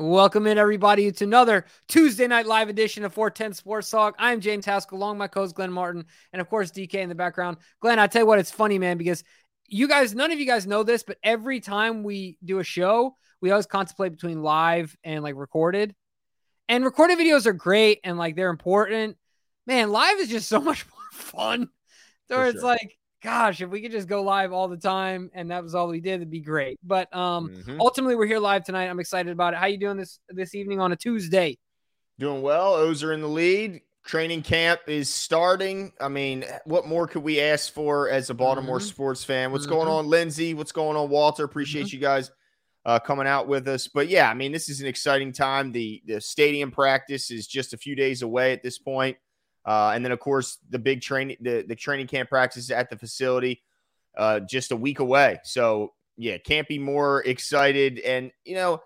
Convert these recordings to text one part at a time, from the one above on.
Welcome in, everybody, to another Tuesday night live edition of 410 Sports Talk. I'm James Haskell, along my co-host Glenn Martin, and of course DK in the background. Glenn, I tell you what, it's funny, man, because you guys, none of you guys know this, but every time we do a show, we always contemplate between live and like recorded. And recorded videos are great and like they're important. Man, live is just so much more fun. So For it's sure. like, gosh, if we could just go live all the time and that was all we did, it'd be great. But um Mhm. ultimately we're here live tonight. I'm excited about it. How you doing this this evening on a Tuesday? Doing well. O's are in the lead. Training camp is starting. I mean, what more could we ask for as a Baltimore Mhm. sports fan? What's going Mhm. on, Lindsay? What's going on, Walter? Appreciate you guys uh, coming out with us. But yeah, I mean, this is an exciting time. The the stadium practice is just a few days away at this point. Uh, and then of course the big training the, the training camp practice at the facility uh, just a week away. So yeah, can't be more excited. And you know,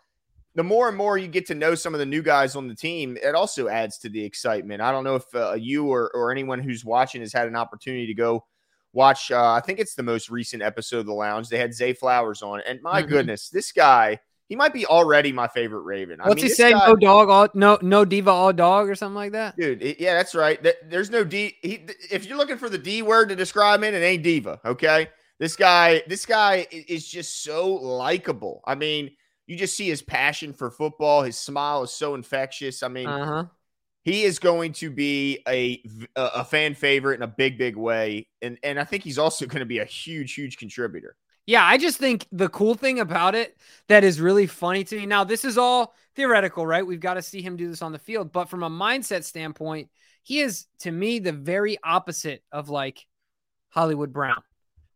the more and more you get to know some of the new guys on the team, it also adds to the excitement. I don't know if uh, you or, or anyone who's watching has had an opportunity to go watch. Uh, I think it's the most recent episode of The Lounge. They had Zay Flowers on, and my Mhm. goodness, this guy. He might be already my favorite Raven. I What's mean, he saying? guy- No dog, all no no diva, all dog, or something like that. Dude, it- yeah, that's right. There's no D. He, if you're looking for the D word to describe him, it ain't diva. Okay, this guy, this guy is just so likable. I mean, you just see his passion for football. His smile is so infectious. I mean, Uh huh. he is going to be a a fan favorite in a big, big way, and and I think he's also going to be a huge, huge contributor. Yeah, I just think the cool thing about it that is really funny to me. Now, this is all theoretical, right? We've got to see him do this on the field, but from a mindset standpoint, he is to me the very opposite of like Hollywood Brown.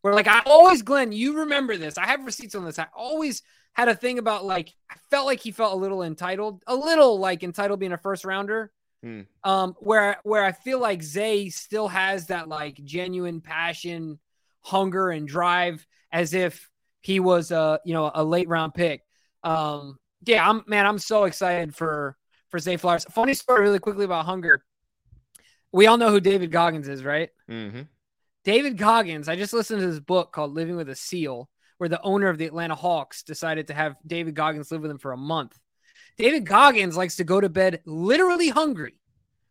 Where like I always, Glenn, you remember this. I have receipts on this. I always had a thing about like I felt like he felt a little entitled, a little like entitled being a first rounder. Hmm. Um, where where I feel like Zay still has that like genuine passion, hunger, and drive as if he was a you know a late round pick. Um, yeah, I'm man, I'm so excited for for Zay Flowers. Funny story, really quickly about hunger. We all know who David Goggins is, right? Mm-hmm. David Goggins. I just listened to this book called Living with a Seal, where the owner of the Atlanta Hawks decided to have David Goggins live with him for a month. David Goggins likes to go to bed literally hungry.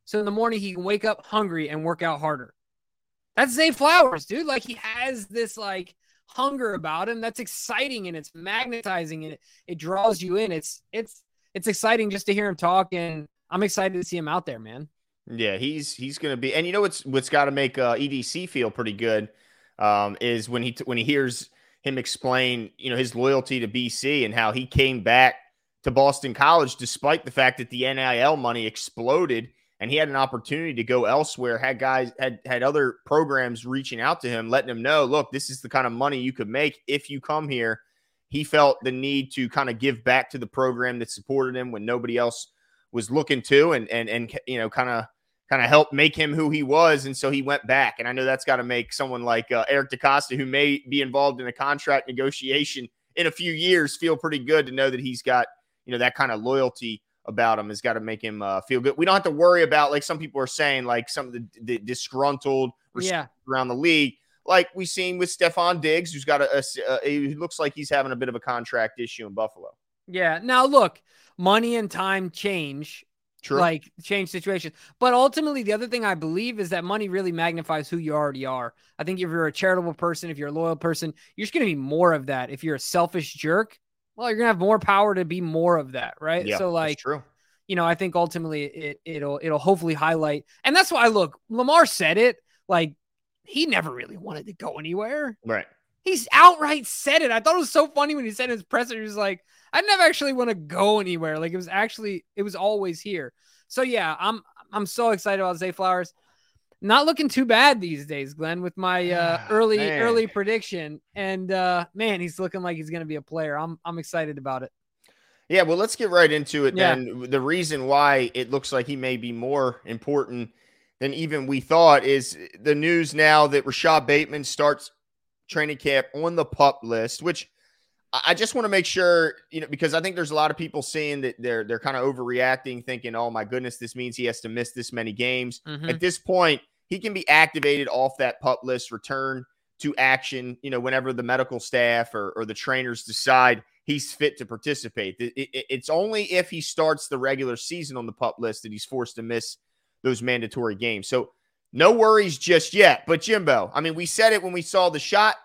So in the morning, he can wake up hungry and work out harder. That's Zay Flowers, dude. Like he has this like hunger about him that's exciting and it's magnetizing and it, it draws you in. It's it's it's exciting just to hear him talk and I'm excited to see him out there, man. Yeah, he's he's to be, and you know what's what's got to make uh, EDC feel pretty good um, is when he t- when he hears him explain, you know, his loyalty to BC and how he came back to Boston College despite the fact that the NIL money exploded and he had an opportunity to go elsewhere. Had guys had had other programs reaching out to him, letting him know, look, this is the kind of money you could make if you come here. He felt the need to kind of give back to the program that supported him when nobody else was looking to, and and and you know, kind of kind of help make him who he was. And so he went back. And I know that's got to make someone like uh, Eric DeCosta, who may be involved in a contract negotiation in a few years, feel pretty good to know that he's got, you know, that kind of loyalty about him has got to make him uh, feel good. We don't have to worry about, like some people are saying, like some of the, the disgruntled Yeah. around the league. Like we've seen with Stefon Diggs, who's got a, a, a he looks like he's having a bit of a contract issue in Buffalo. Yeah. Now look, money and time change True. like change situations. But ultimately, the other thing I believe is that money really magnifies who you already are. I think if you're a charitable person, if you're a loyal person, you're just going to be more of that. If you're a selfish jerk, well, you're going to have more power to be more of that, right? yeah, so, like, true. you know, I think ultimately it it'll it'll hopefully highlight, and that's why look, Lamar said it like he never really wanted to go anywhere. Right. He's outright said it. I thought it was so funny when he said in his presser, he was like, I never actually want to go anywhere. Like it was actually, it was always here. So yeah, I'm I'm so excited about Zay Flowers. Not looking too bad these days, Glenn, with my uh, early man. early prediction. And uh, man, he's looking like he's gonna be a player. I'm I'm excited about it. Yeah, well, let's get right into it Yeah. then. The reason why it looks like he may be more important than even we thought is the news now that Rashod Bateman starts training camp on the pup list, which I just want to make sure, you know, because I think there's a lot of people saying that they're they're kind of overreacting, thinking, "Oh my goodness, this means he has to miss this many games." Mhm. At this point, he can be activated off that pup list, return to action, you know, whenever the medical staff or, or the trainers decide he's fit to participate. It, it, it's only if he starts the regular season on the pup list that he's forced to miss those mandatory games. So no worries just yet. But Jimbo, I mean, we said it when we saw the shot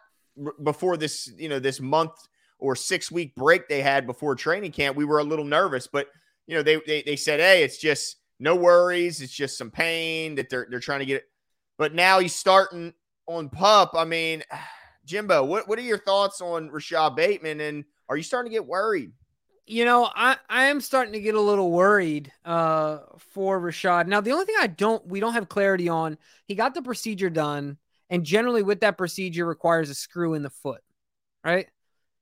before this, you know, this month or six week break they had before training camp. We were a little nervous, but you know, they they, they said, hey, it's just no worries. It's just some pain that they're they're trying to get it. But now he's starting on pup. I mean, Jimbo, what, what are your thoughts on Rashod Bateman? And are you starting to get worried? You know, I, I am starting to get a little worried uh, for Rashod. Now, the only thing I don't we don't have clarity on, he got the procedure done, and generally with that procedure requires a screw in the foot, right?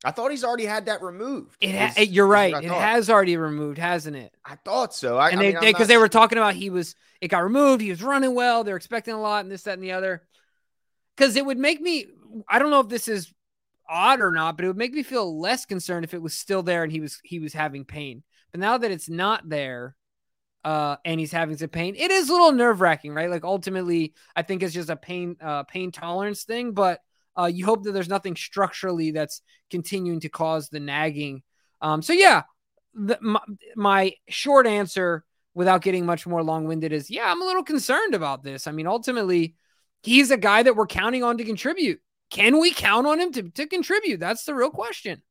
I thought he's already had that removed. It ha- is, you're right. It has already removed, hasn't it? I thought so. I, and they because they, they were talking about he was it got removed. He was running well. They're expecting a lot, and this, that, and the other. Because it would make me. I don't know if this is odd or not, but it would make me feel less concerned if it was still there and he was he was having pain. But now that it's not there, uh, and he's having some pain, it is a little nerve wracking, right? Like ultimately, I think it's just a pain uh, pain tolerance thing, but uh, you hope that there's nothing structurally that's continuing to cause the nagging. Um, so yeah, the, my, my short answer, without getting much more long winded, is yeah, I'm a little concerned about this. I mean, ultimately, he's a guy that we're counting on to contribute can we count on him to, to contribute? That's the real question.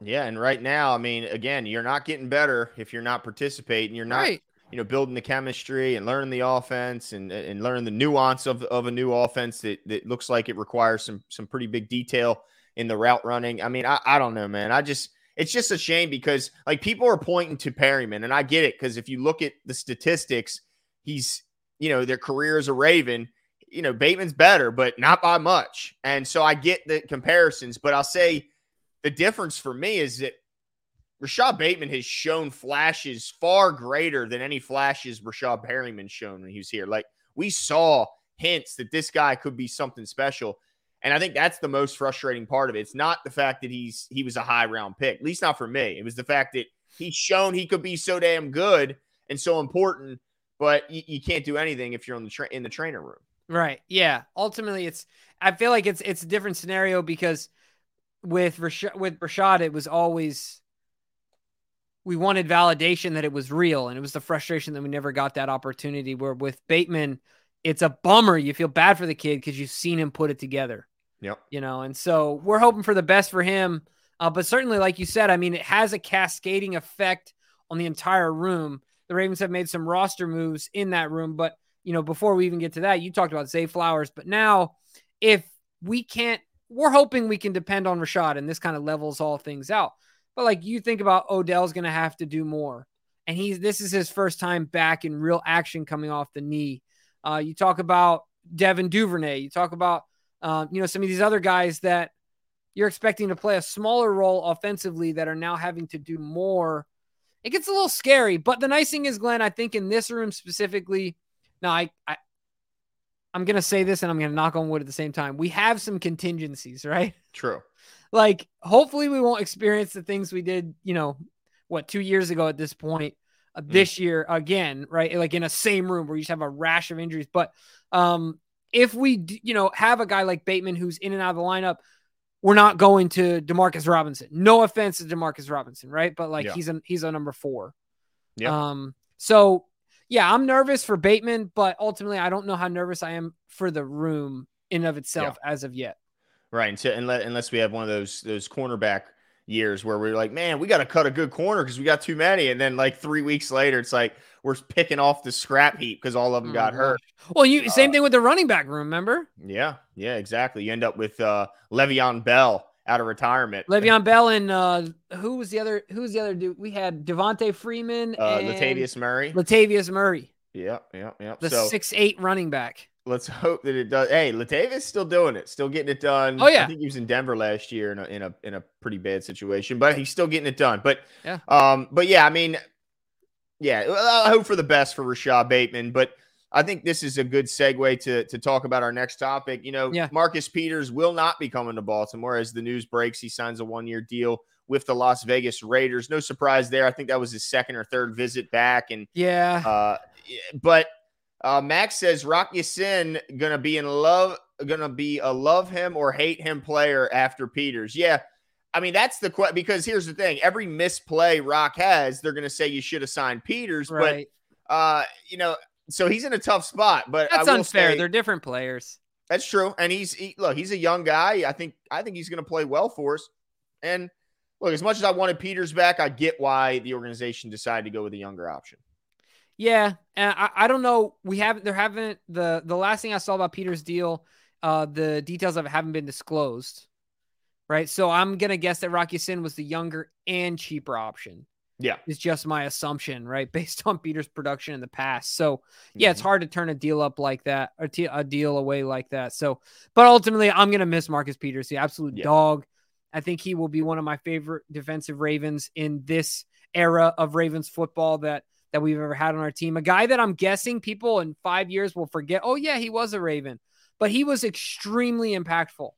Yeah, and right now, I mean, again, you're not getting better if you're not participating. You're not, right. You know, building the chemistry and learning the offense and and learning the nuance of, of a new offense that, that looks like it requires some some pretty big detail in the route running. I mean, I, I don't know, man. I just it's just a shame because like people are pointing to Perriman, and I get it because if you look at the statistics, he's you know their career as a Raven you know, Bateman's better, but not by much. And so I get the comparisons, but I'll say the difference for me is that Rashod Bateman has shown flashes far greater than any flashes Rashad Perriman shown when he was here. Like we saw hints that this guy could be something special. And I think that's the most frustrating part of it. It's not the fact that he's he was a high round pick, at least not for me. It was the fact that he's shown he could be so damn good and so important, but you, you can't do anything if you're on the tra- in the trainer room. Right. Yeah. Ultimately, it's. I feel like it's it's a different scenario because with Rashod, with Rashod, it was always we wanted validation that it was real, and it was the frustration that we never got that opportunity. Where with Bateman, it's a bummer. You feel bad for the kid because you've seen him put it together. Yep. You know, and so we're hoping for the best for him. Uh, but certainly, like you said, I mean, it has a cascading effect on the entire room. The Ravens have made some roster moves in that room, but you know, before we even get to that, you talked about Zay Flowers, but now if we can't, we're hoping we can depend on Rashod and this kind of levels all things out. But like you think about Odell's going to have to do more. And he's, this is his first time back in real action coming off the knee. Uh, you talk about Devin Duvernay. You talk about, um, you know, some of these other guys that you're expecting to play a smaller role offensively that are now having to do more. It gets a little scary. But the nice thing is, Glenn, I think in this room specifically, now, I, I I'm gonna say this and I'm gonna knock on wood at the same time. We have some contingencies, right? True. Like, hopefully, we won't experience the things we did, you know, what two years ago at this point. Uh, mm. this year again, right? Like in a same room where you just have a rash of injuries. But um, if we, you know, have a guy like Bateman who's in and out of the lineup, we're not going to Demarcus Robinson. No offense to Demarcus Robinson, right? But like yeah. he's a he's a number four. Yeah. Um. So yeah, I'm nervous for Bateman, but ultimately, I don't know how nervous I am for the room in of itself yeah. as of yet. Right, until unless, unless we have one of those those cornerback years where we're like, man, we got to cut a good corner because we got too many, and then like three weeks later, it's like we're picking off the scrap heap because all of them oh, got hurt. Well, you same uh, thing with the running back room, remember? Yeah, yeah, exactly. You end up with uh, Le'Veon Bell out of retirement. Le'Veon Bell and uh, who was the other? Who was the other dude? We had Devonta Freeman uh, and Latavius Murray. Latavius Murray. Yeah, yeah, yeah. The so, six eight running back. Let's hope that it does. Hey, Latavius still doing it, still getting it done. Oh yeah, I think he was in Denver last year in a in a in a pretty bad situation, but he's still getting it done. But yeah, um, but yeah, I mean, yeah, I hope for the best for Rashod Bateman, but I think this is a good segue to to talk about our next topic. You know, yeah. Marcus Peters will not be coming to Baltimore as the news breaks. He signs a one year deal with the Las Vegas Raiders. No surprise there. I think that was his second or third visit back. And yeah, uh, but uh, Max says Rock Ya-Sin gonna be in love, gonna be a love him or hate him player after Peters. Yeah, I mean, that's the question because here's the thing: every misplay Rock has, they're going to say you should have signed Peters, Right. but uh, you know, so he's in a tough spot. But That's unfair. say- They're different players. that's true, and he's he, look, he's a young guy. I think I think he's going to play well for us. And look, as much as I wanted Peters back, I get why the organization decided to go with a younger option. Yeah, and I, I don't know. We haven't. There haven't the the last thing I saw about Peter's deal. Uh, the details of it haven't been disclosed. Right. So I'm gonna guess that Rock Ya-Sin was the younger and cheaper option. Yeah. Is just my assumption, right? Based on Peter's production in the past. So yeah, it's Mhm. hard to turn a deal up like that or t- a deal away like that. So, but ultimately, I'm gonna miss Marcus Peters, the absolute Yeah. dog. I think he will be one of my favorite defensive Ravens in this era of Ravens football that that we've ever had on our team. A guy that I'm guessing people in five years will forget. Oh yeah, he was a Raven, but he was extremely impactful.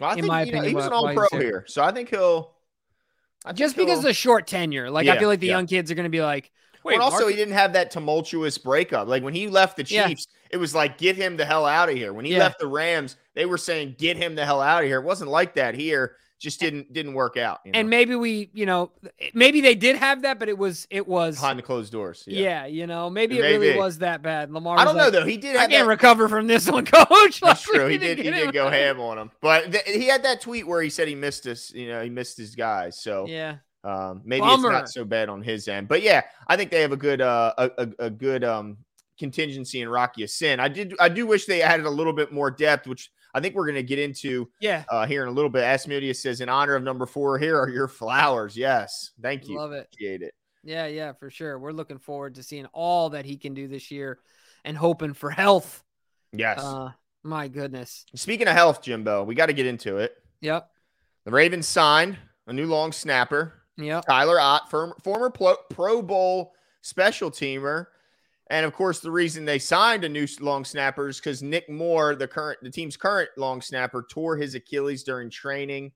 Well, I in think my you know, opinion, he was an all pro here. here, so I think he'll. I Just think because of he'll- the short tenure, like I feel like the yeah. young kids are going to be like, wait, and also, Marcus- he didn't have that tumultuous breakup. Like when he left the Yeah. Chiefs, it was like, get him the hell out of here. When he Yeah. left the Rams, they were saying, get him the hell out of here. It wasn't like that here. Just didn't didn't work out. You know, and maybe we, you know, maybe they did have that, but it was it was behind the closed doors. yeah. Yeah. you know, maybe it really was that bad. Lamar, I don't know though. He did I can't that. recover from this one, coach. That's Like, true. He did. He did go right. ham on him, but th- he had that tweet where he said he missed us. You know, he missed his guys. So Yeah, Um, maybe Bummer. it's not so bad on his end, but yeah, I think they have a good uh, a, a, a good um, contingency in Rock Ya-Sin. I did I do wish they added a little bit more depth, which I think we're going to get into yeah, uh, here in a little bit. Asmodia says, in honor of number four, here are your flowers. Yes, thank you. love it. Appreciate it. Yeah, yeah, for sure. We're looking forward to seeing all that he can do this year, and hoping for health. Yes. Uh, my goodness. Speaking of health, Jimbo, we got to get into it. Yep. The Ravens signed a new long snapper. Yep. Tyler Ott, firm, former Pro, Pro Bowl special teamer. And of course, the reason they signed a new long snapper is because Nick Moore, the current the team's current long snapper, tore his Achilles during training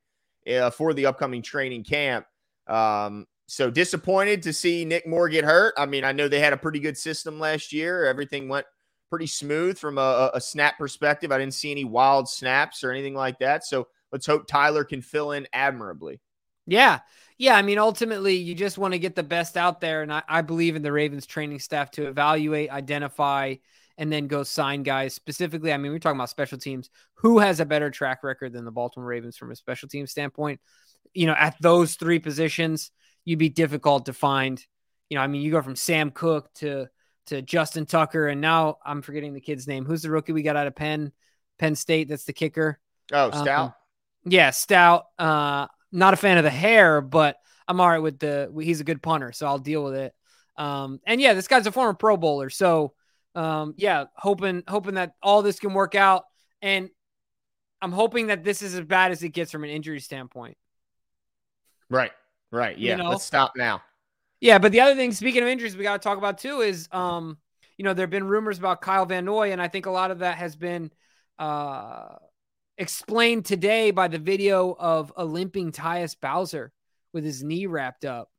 uh, for the upcoming training camp. Um, so disappointed to see Nick Moore get hurt. I mean, I know they had a pretty good system last year. Everything went pretty smooth from a, a snap perspective. I didn't see any wild snaps or anything like that. So let's hope Tyler can fill in admirably. Yeah. Yeah. I mean, ultimately, you just want to get the best out there. And I, I believe in the Ravens training staff to evaluate, identify, and then go sign guys. Specifically, I mean, we're talking about special teams. Who has a better track record than the Baltimore Ravens from a special team standpoint? You know, at those three positions, you'd be difficult to find. You know, I mean, you go from Sam Koch to to Justin Tucker, and now I'm forgetting the kid's name. Who's the rookie we got out of Penn, Penn State? That's the kicker. Oh, Stout. Um, yeah, Stout. Uh, not a fan of the hair, but I'm all right with the. He's a good punter, so I'll deal with it. Um, and yeah, this guy's a former Pro Bowler, so um, yeah, hoping hoping that all this can work out, and I'm hoping that this is as bad as it gets from an injury standpoint. Right. Right. You Yeah. know? Let's stop now. Yeah, but the other thing, speaking of injuries, we got to talk about too is, um, you know, there have been rumors about Kyle Van Noy, and I think a lot of that has been uh, explained today by the video of a limping Tyus Bowser with his knee wrapped up.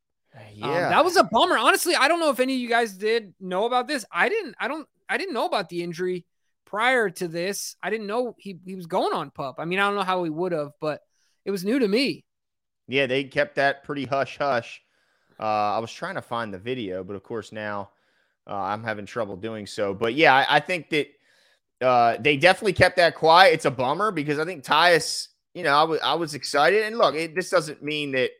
Um, that was a bummer. Honestly, I don't know if any of you guys did know about this. I didn't. I don't. I didn't know about the injury prior to this. I didn't know he he was going on pup. I mean, I don't know how he would have, but it was new to me. yeah. They kept that pretty hush hush. Uh, I was trying to find the video, but of course now uh, I'm having trouble doing so. But yeah, I, I think that uh, they definitely kept that quiet. It's a bummer because I think Tyus, you know, I was I was excited. And look, it, this doesn't mean that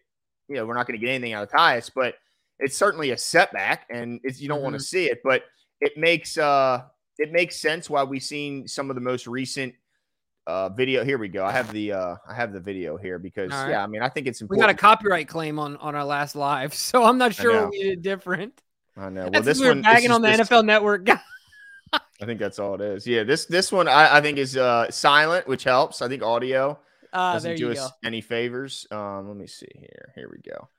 you know we're not going to get anything out of Tyus, but it's certainly a setback, and it's, you don't want to see it. But it makes uh it makes sense why we've seen some of the most recent uh video. Here we go. I have the uh I have the video here because right. yeah, I mean I think it's important. We got a copyright claim on on our last live, so I'm not sure we did different. I know. Well, That's this we were one this bagging is on the NFL Network. I think that's all it is. Yeah, this this one I, I think is uh silent, which helps. I think audio uh, doesn't do us go. any favors. Um, let me see here. Here we go.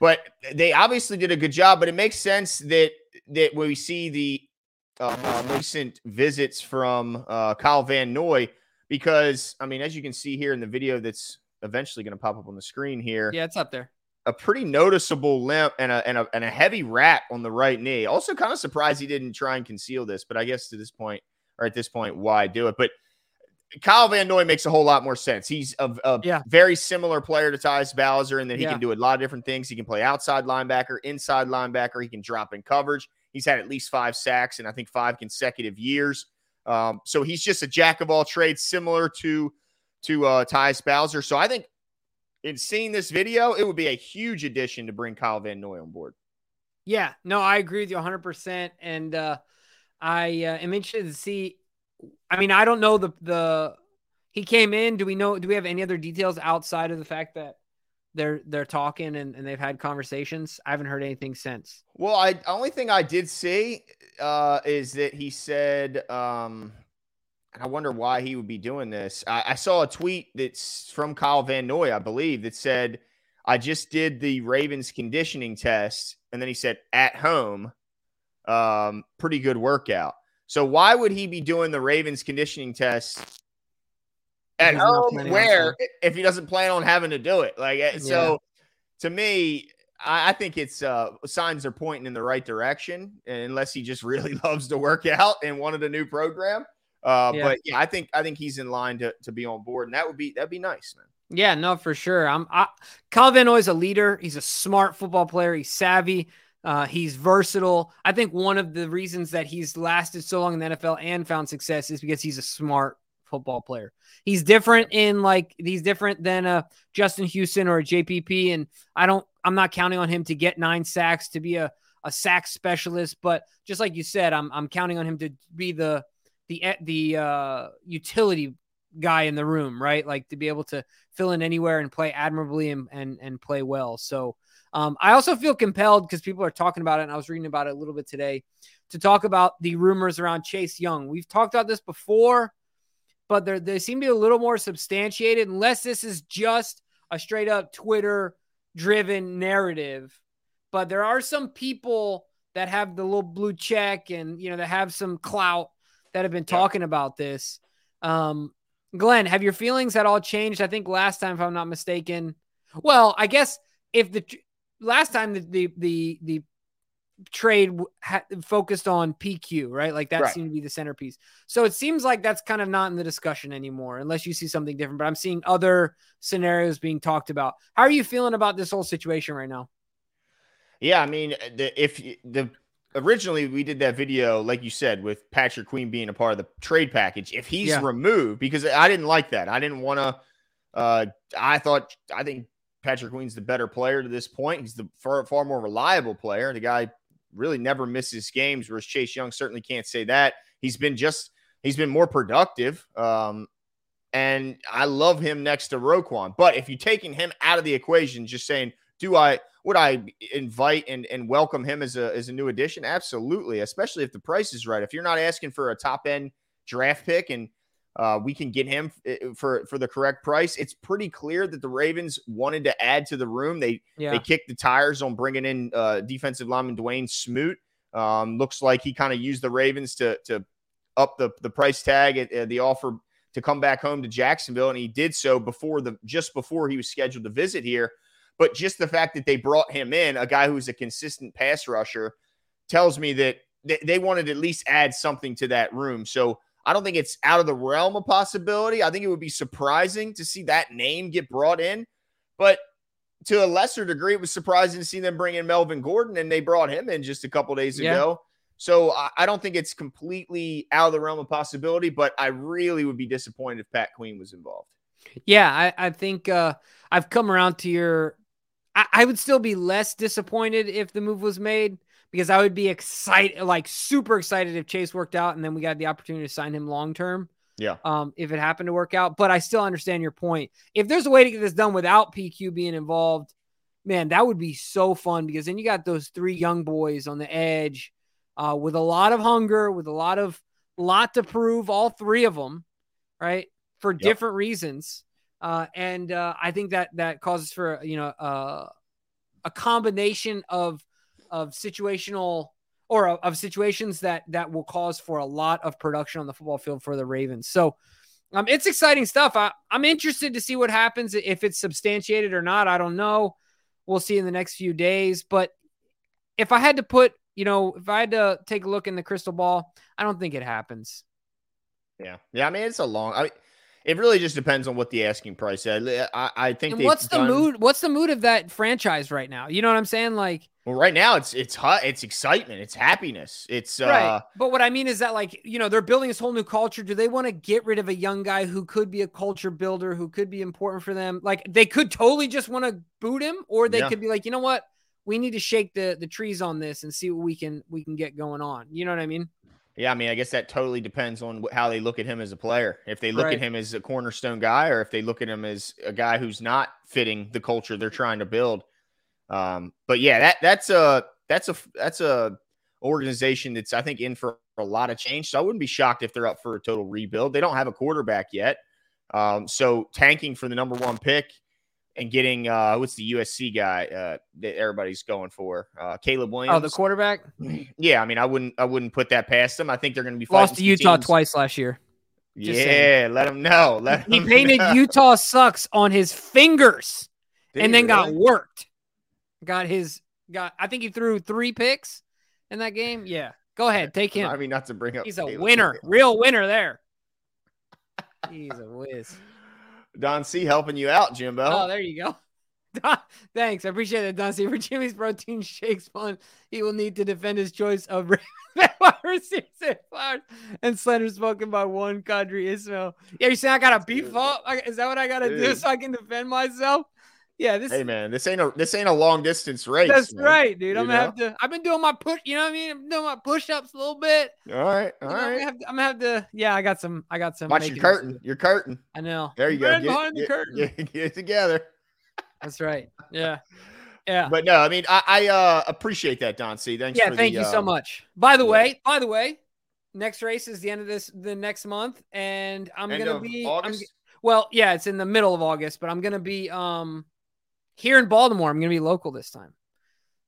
But they obviously did a good job. But it makes sense that that when we see the uh, uh, recent visits from uh, Kyle Van Noy, because I mean, as you can see here in the video, that's eventually going to pop up on the screen here. Yeah, it's up there. A pretty noticeable limp and a, and a and a heavy wrap on the right knee. Also, kind of surprised he didn't try and conceal this, but I guess to this point or at this point, why do it? But Kyle Van Noy makes a whole lot more sense. He's a, a yeah. very similar player to Tyus Bowser, and that he Yeah. can do a lot of different things. He can play outside linebacker, inside linebacker. He can drop in coverage. He's had at least five sacks in I think five consecutive years. Um, so he's just a jack of all trades, similar to to uh, Tyus Bowser. So I think in seeing this video, it would be a huge addition to bring Kyle Van Noy on board. Yeah, no, I agree with you 100%. And uh, I uh, am interested to see. I mean, I don't know the the he came in. Do we know? Do we have any other details outside of the fact that they're they're talking and, and they've had conversations? I haven't heard anything since. Well, I the only thing I did see uh, is that he said, um, I wonder why he would be doing this. I, I saw a tweet that's from Kyle Van Noy, I believe, that said, "I just did the Ravens conditioning test," and then he said, "At home, um, pretty good workout." So why would he be doing the Ravens conditioning test at home? Where if he doesn't plan on having to do it? Like eh, so, to me, I, I think it's uh, signs are pointing in the right direction, unless he just really loves to work out and wanted a new program. Uh, Yeah. But yeah, I think I think he's in line to, to be on board, and that would be that'd be nice, man. Yeah, no, for sure. I'm I, Kyle Van a leader. He's a smart football player. He's savvy. Uh, he's versatile. I think one of the reasons that he's lasted so long in the NFL and found success is because he's a smart football player. He's different in like he's different than a Justin Houston or a JPP, and I don't. I'm not counting on him to get nine sacks to be a a sack specialist, but just like you said, I'm I'm counting on him to be the the the uh, utility guy in the room, right? Like to be able to fill in anywhere and play admirably and and, and play well. So um, I also feel compelled because people are talking about it, and I was reading about it a little bit today to talk about the rumors around Chase Young. We've talked about this before, but they seem to be a little more substantiated, unless this is just a straight up Twitter driven narrative. But there are some people that have the little blue check and you know that have some clout that have been Yeah. talking about this. Um, Glenn, have your feelings at all changed? I think last time, if I'm not mistaken, well, I guess if the last time the the the, the trade ha- focused on PQ, right? Like that Right. seemed to be the centerpiece. So it seems like that's kind of not in the discussion anymore, unless you see something different. But I'm seeing other scenarios being talked about. How are you feeling about this whole situation right now? Yeah, I mean, the, if the originally we did that video, like you said, with Patrick Queen being a part of the trade package. If he's Yeah. removed, because I didn't like that, I didn't want to. Uh, I thought I think Patrick Queen's the better player to this point. He's the far, far more reliable player. The guy really never misses games, whereas Chase Young certainly can't say that. He's been just he's been more productive. Um, and I love him next to Roquan. But if you're taking him out of the equation, just saying, do I would I invite and, and welcome him as a as a new addition? Absolutely, especially if the price is right. If you're not asking for a top end draft pick and uh, we can get him for for the correct price, it's pretty clear that the Ravens wanted to add to the room. They Yeah. they kicked the tires on bringing in uh, defensive lineman Dawuane Smoot. Um, looks like he kind of used the Ravens to to up the the price tag at, at the offer to come back home to Jacksonville, and he did so before the just before he was scheduled to visit here. But just the fact that they brought him in, a guy who's a consistent pass rusher, tells me that they, they wanted to at least add something to that room. So I don't think it's out of the realm of possibility. I think it would be surprising to see that name get brought in, but to a lesser degree, it was surprising to see them bring in Melvin Gordon, and they brought him in just a couple days Yeah. ago. So I, I don't think it's completely out of the realm of possibility, but I really would be disappointed if Pat Queen was involved. Yeah, I, I think uh, I've come around to your. I, I would still be less disappointed if the move was made because I would be excited, like super excited if Chase worked out and then we got the opportunity to sign him long term. Yeah. Um, if it happened to work out, but I still understand your point. If there's a way to get this done without PQ being involved, man, that would be so fun because then you got those three young boys on the edge, uh, with a lot of hunger, with a lot of lot to prove, all three of them, right, for different reasons. Uh, and uh, I think that that causes for you know uh, a combination of of situational or of, situations that that will cause for a lot of production on the football field for the Ravens. So um, it's exciting stuff. I, I'm interested to see what happens if it's substantiated or not. I don't know. We'll see in the next few days. But if I had to put, you know, if I had to take a look in the crystal ball, I don't think it happens. Yeah. Yeah. I mean, it's a long, I, it really just depends on what the asking price is. I, I think. And what's the done, mood? What's the mood of that franchise right now? You know what I'm saying? Like, well, right now it's it's hot, it's excitement, it's happiness, it's right. Uh, but what I mean is that like you know they're building this whole new culture. Do they want to get rid of a young guy who could be a culture builder, who could be important for them? Like they could totally just want to boot him, or they yeah. could be like, you know what, we need to shake the the trees on this and see what we can we can get going on. You know what I mean? Yeah, I mean, I guess that totally depends on how they look at him as a player. If they look right. at him as a cornerstone guy, or if they look at him as a guy who's not fitting the culture they're trying to build. Um, but yeah, that that's a that's a that's a organization that's I think in for a lot of change. So I wouldn't be shocked if they're up for a total rebuild. They don't have a quarterback yet, um, so tanking for the number one pick and getting uh what's the USC guy uh that everybody's going for? Uh Caleb Williams. Oh, the quarterback? Yeah, I mean, I wouldn't I wouldn't put that past them. I think they're going to be lost to Utah teams. twice last year. Just yeah, saying. let him know. Let he painted know. Utah sucks on his fingers Did and then really? got worked. Got his got I think he threw 3 picks in that game. Yeah. Go ahead, take him. I mean, not to bring up. He's a Caleb winner, Williams. real winner there. He's a whiz. Don C helping you out, Jimbo. Oh, there you go. Don, thanks. I appreciate it, Don C. For Jimmy's protein shakes fun, he will need to defend his choice of receivers and slender spoken by one Qadry Ismail. Yeah, you saying I gotta beef up? Is that what I gotta do so I can defend myself? Yeah, this. Hey man, this ain't a this ain't a long distance race. That's man. right, dude. I'm gonna have to. I've been doing my push. You know what I mean? I'm doing my push ups a little bit. All right, all you know, right. I'm, gonna have to, I'm gonna have to. Yeah, I got some. I got some. Watch your curtain. Your curtain. I know. There you go. Get, behind get, the curtain. Get, get, it together. That's right. Yeah. Yeah. But no, I mean, I, I uh, appreciate that, Don C. Thanks. Yeah, thank the, you so um, much. By the yeah. way, by the way, next race is the end of this the next month, and I'm end gonna be. I'm, well, yeah, it's in the middle of August, but I'm gonna be um here in Baltimore. I'm going to be local this time.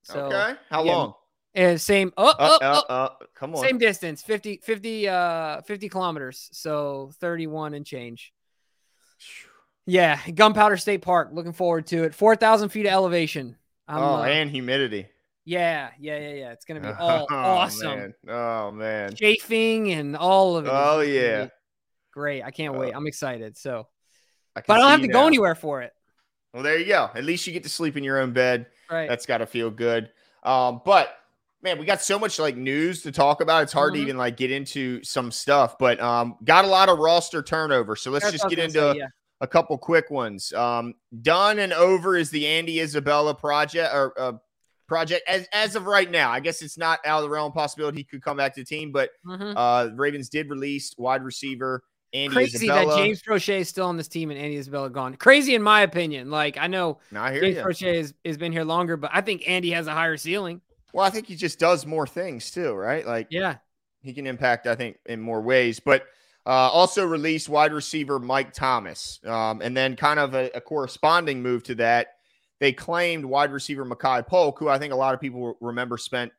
So, okay. How yeah, long? And same. Oh, uh, uh, uh, come on. Same distance. 50, 50, uh, 50 kilometers. So 31 and change. Yeah. Gunpowder State Park. Looking forward to it. 4,000 feet of elevation. I'm, oh, uh, and humidity. Yeah, yeah, yeah, yeah. It's gonna be all oh, awesome. Man. Oh man, chafing and all of it. Oh yeah, great. I can't wait. I'm excited. So, I but I don't have to now. go anywhere for it. Well, there you go. At least you get to sleep in your own bed. Right. That's got to feel good. Um, but man, we got so much like news to talk about. It's hard mm-hmm. to even like get into some stuff, but um, got a lot of roster turnover. So let's That's just get into say, yeah. a couple quick ones. Um, done and over is the Andy Isabella project or uh, project as as of right now. I guess it's not out of the realm possibility he could come back to the team, but mm-hmm. uh, Ravens did release wide receiver Andy Crazy Isabella. that James Proche is still on this team and Andy Isabella gone. Crazy in my opinion. Like I know no, I James you. Proche has, has been here longer, but I think Andy has a higher ceiling. Well, I think he just does more things too, right? Like yeah, he can impact, I think, in more ways. But uh, also released wide receiver Mike Thomas. Um, and then kind of a, a, corresponding move to that, they claimed wide receiver Makai Polk, who I think a lot of people remember spent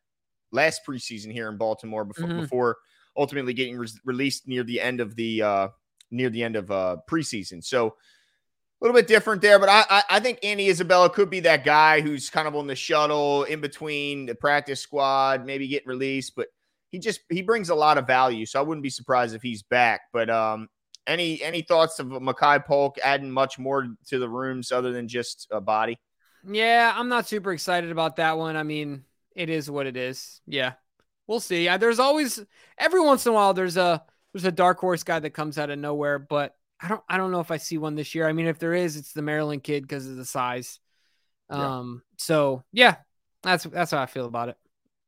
last preseason here in Baltimore before, mm-hmm. before ultimately getting re- released near the end of the uh, near the end of uh, preseason. So a little bit different there, but I, I, think Andy Isabella could be that guy who's kind of on the shuttle in between the practice squad, maybe getting released, but he just he brings a lot of value. So I wouldn't be surprised if he's back. But um, any any thoughts of Makai Polk adding much more to the rooms other than just a body? Yeah, I'm not super excited about that one. I mean, it is what it is. Yeah, we'll see. There's always every once in a while there's a there's a dark horse guy that comes out of nowhere, but I don't I don't know if I see one this year. I mean, if there is, it's the Maryland kid because of the size. Um, yeah. so yeah, that's that's how I feel about it.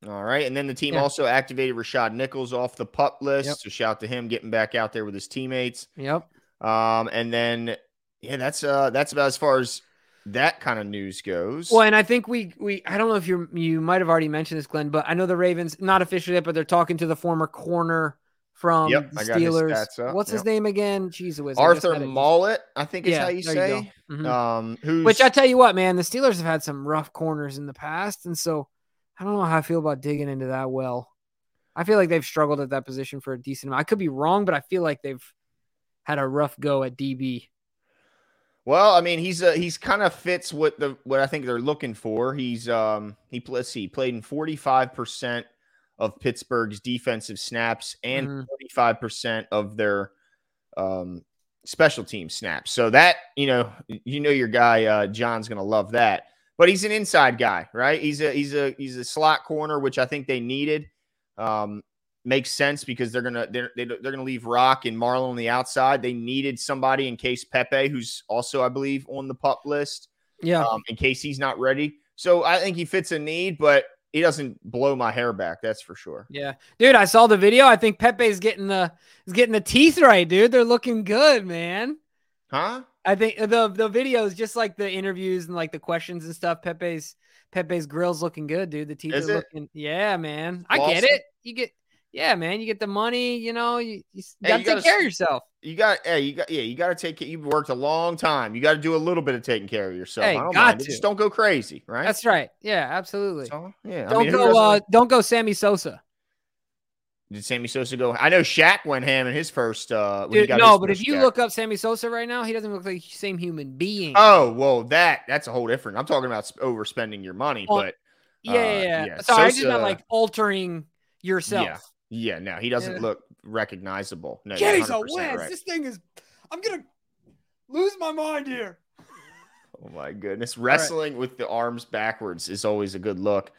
All right. And then the team yeah. also activated Rayshad Nichols off the pup list. Yep. So shout to him getting back out there with his teammates. Yep. Um, and then yeah, that's uh that's about as far as that kind of news goes. Well, and I think we we I don't know if you you might have already mentioned this, Glenn, but I know the Ravens not officially yet, but they're talking to the former corner from yep, the Steelers. What's yep. his name again? Jeez, it Arthur Maulet. I think is yeah, how you say. You mm-hmm. Um, who's... which I tell you what, man, the Steelers have had some rough corners in the past, and so I don't know how I feel about digging into that well. I feel like they've struggled at that position for a decent amount. I could be wrong, but I feel like they've had a rough go at DB. Well, I mean, he's uh, he's kind of fits what the what I think they're looking for. He's um he let's see, played in forty five percent of Pittsburgh's defensive snaps and mm-hmm. 35% of their um special team snaps. So that, you know, you know your guy uh, John's going to love that. But he's an inside guy, right? He's a he's a he's a slot corner, which I think they needed. Um, makes sense because they're gonna they're they're gonna leave Rock and Marlon on the outside. They needed somebody in case Pepe, who's also I believe on the pup list, Yeah. um, in case he's not ready. So I think he fits a need, but he doesn't blow my hair back. That's for sure. Yeah, dude, I saw the video. I think Pepe's getting the is getting the teeth right, dude. They're looking good, man. Huh? I think the the videos, just like the interviews and like the questions and stuff. Pepe's Pepe's grill's looking good, dude. The teeth Is are it? looking. Yeah, man. I get it. You get. Yeah, man. You get the money. You know, you, you Hey, gotta you take gotta care of yourself. You got, hey, you got, yeah, you got to take it. You've worked a long time. You got to do a little bit of taking care of yourself. Hey, I don't mind. Just don't go crazy, right? That's right. Yeah, absolutely. All. Yeah. Don't mean, go. Uh, don't go. Sammy Sosa. Did Sammy Sosa go? I know Shaq went ham in his first. Uh, Dude, no, but if you check. look up Sammy Sosa right now, he doesn't look like the same human being. oh well, that that's a whole different. I'm talking about overspending your money, Oh, but yeah, yeah, uh, yeah. yeah, Sorry, I just meant like altering yourself. yeah, yeah. No, he doesn't Yeah. look recognizable. No, a 100% right. this thing is. I'm gonna lose my mind here. Oh my goodness, wrestling with the arms backwards is always a good look.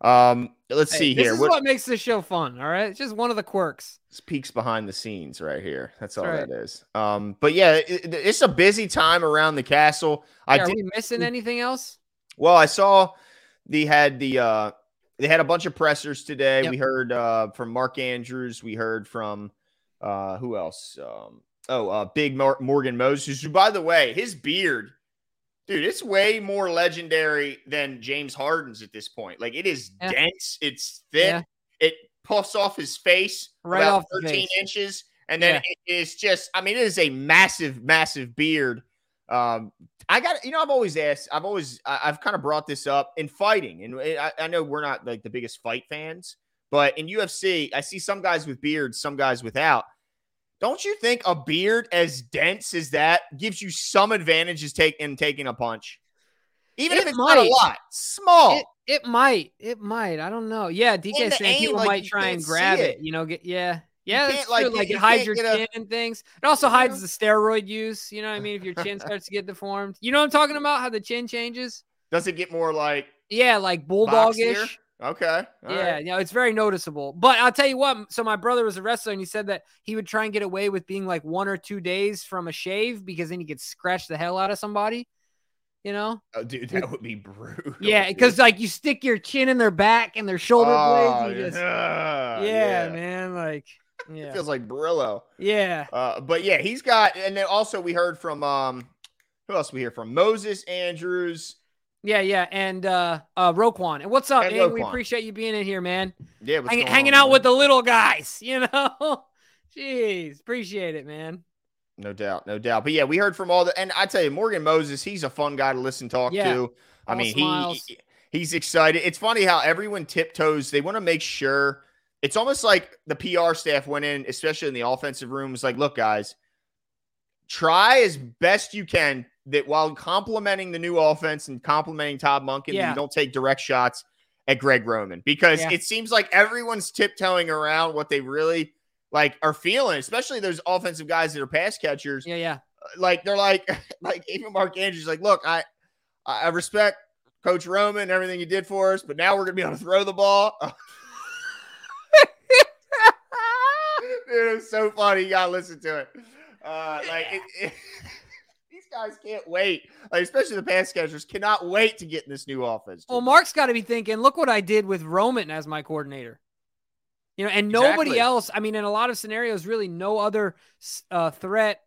Um, let's Hey, see this here. is What, what makes this show fun. All right, it's just one of the quirks. It's peeks behind the scenes right here. That's all That's. Um, but yeah, it, it- it's a busy time around the castle. I are did we missing anything else? well. I saw they had the uh, they had a bunch of pressers today. Yep. We heard uh, from Mark Andrews. We heard from uh, who else? Um, oh, uh, Big Mar- Morgan Moses. Who, by the way, his beard, dude, it's way more legendary than James Harden's at this point. Like it is Yeah. dense. It's thick. Yeah. It puffs off his face Right about off 13 face. inches. And then Yeah. it is just, I mean, it is a massive, massive beard. Um, I got, you know, I've always asked, I've always, I, I've kind of brought this up in fighting. And I, I know we're not like the biggest fight fans, but in UFC, I see some guys with beards, some guys without. Don't you think a beard as dense as that gives you some advantages take in taking a punch? Even It if it's not a lot, small. It, it might. It might. I don't know. Yeah, DK saying aim, people like, might try and grab it. it. You know, get yeah. Yeah, that's like, true. Like it hides your get a- chin and things. It also Yeah. hides the steroid use. You know what I mean? If your chin starts to get deformed, you know what I'm talking about? How the chin changes? Does it get more like Yeah, like bulldogish. Okay. all yeah, right. you know, it's very noticeable. But I'll tell you what. So my brother was a wrestler, and he said that he would try and get away with being like one or two days from a shave because then he could scratch the hell out of somebody. You know? Oh, dude, that would be brutal. Yeah, because like you stick your chin in their back and their shoulder Oh, blades. You just, yeah, yeah, man. Like, It feels like Brillo. yeah. Uh, but yeah, he's got, and then also we heard from um, who else we hear from? Moses Andrews. Yeah, yeah, and uh uh Roquan. And what's up, And man? We appreciate you being in here, man. Yeah, what's Hang, hanging on, out man? with the little guys, you know. Jeez, appreciate it, man. No doubt, no doubt. But yeah, we heard from all the, and I tell you, Morgan Moses, he's a fun guy to listen, talk Yeah. to. I All mean, smiles. he he's excited. It's funny how everyone tiptoes. They want to make sure. It's almost like the PR staff went in, especially in the offensive room. Was like, look, guys, try as best you can that while complimenting the new offense and complimenting Todd that Yeah. you don't take direct shots at Greg Roman because Yeah. it seems like everyone's tiptoeing around what they really like are feeling, especially those offensive guys that are pass catchers Yeah, yeah. Uh, like they're like like even Mark Andrews like, look, I I respect Coach Roman and everything you did for us, but now we're gonna be able to throw the ball. Dude, it was so funny. You gotta listen to it. Uh, like it, it- these guys can't wait. Like especially the pass catchers cannot wait to get in this new offense. Well. Mark's got to be thinking, look what I did with Roman as my coordinator. You know, and nobody Exactly. else. I mean, in a lot of scenarios, really no other uh, threat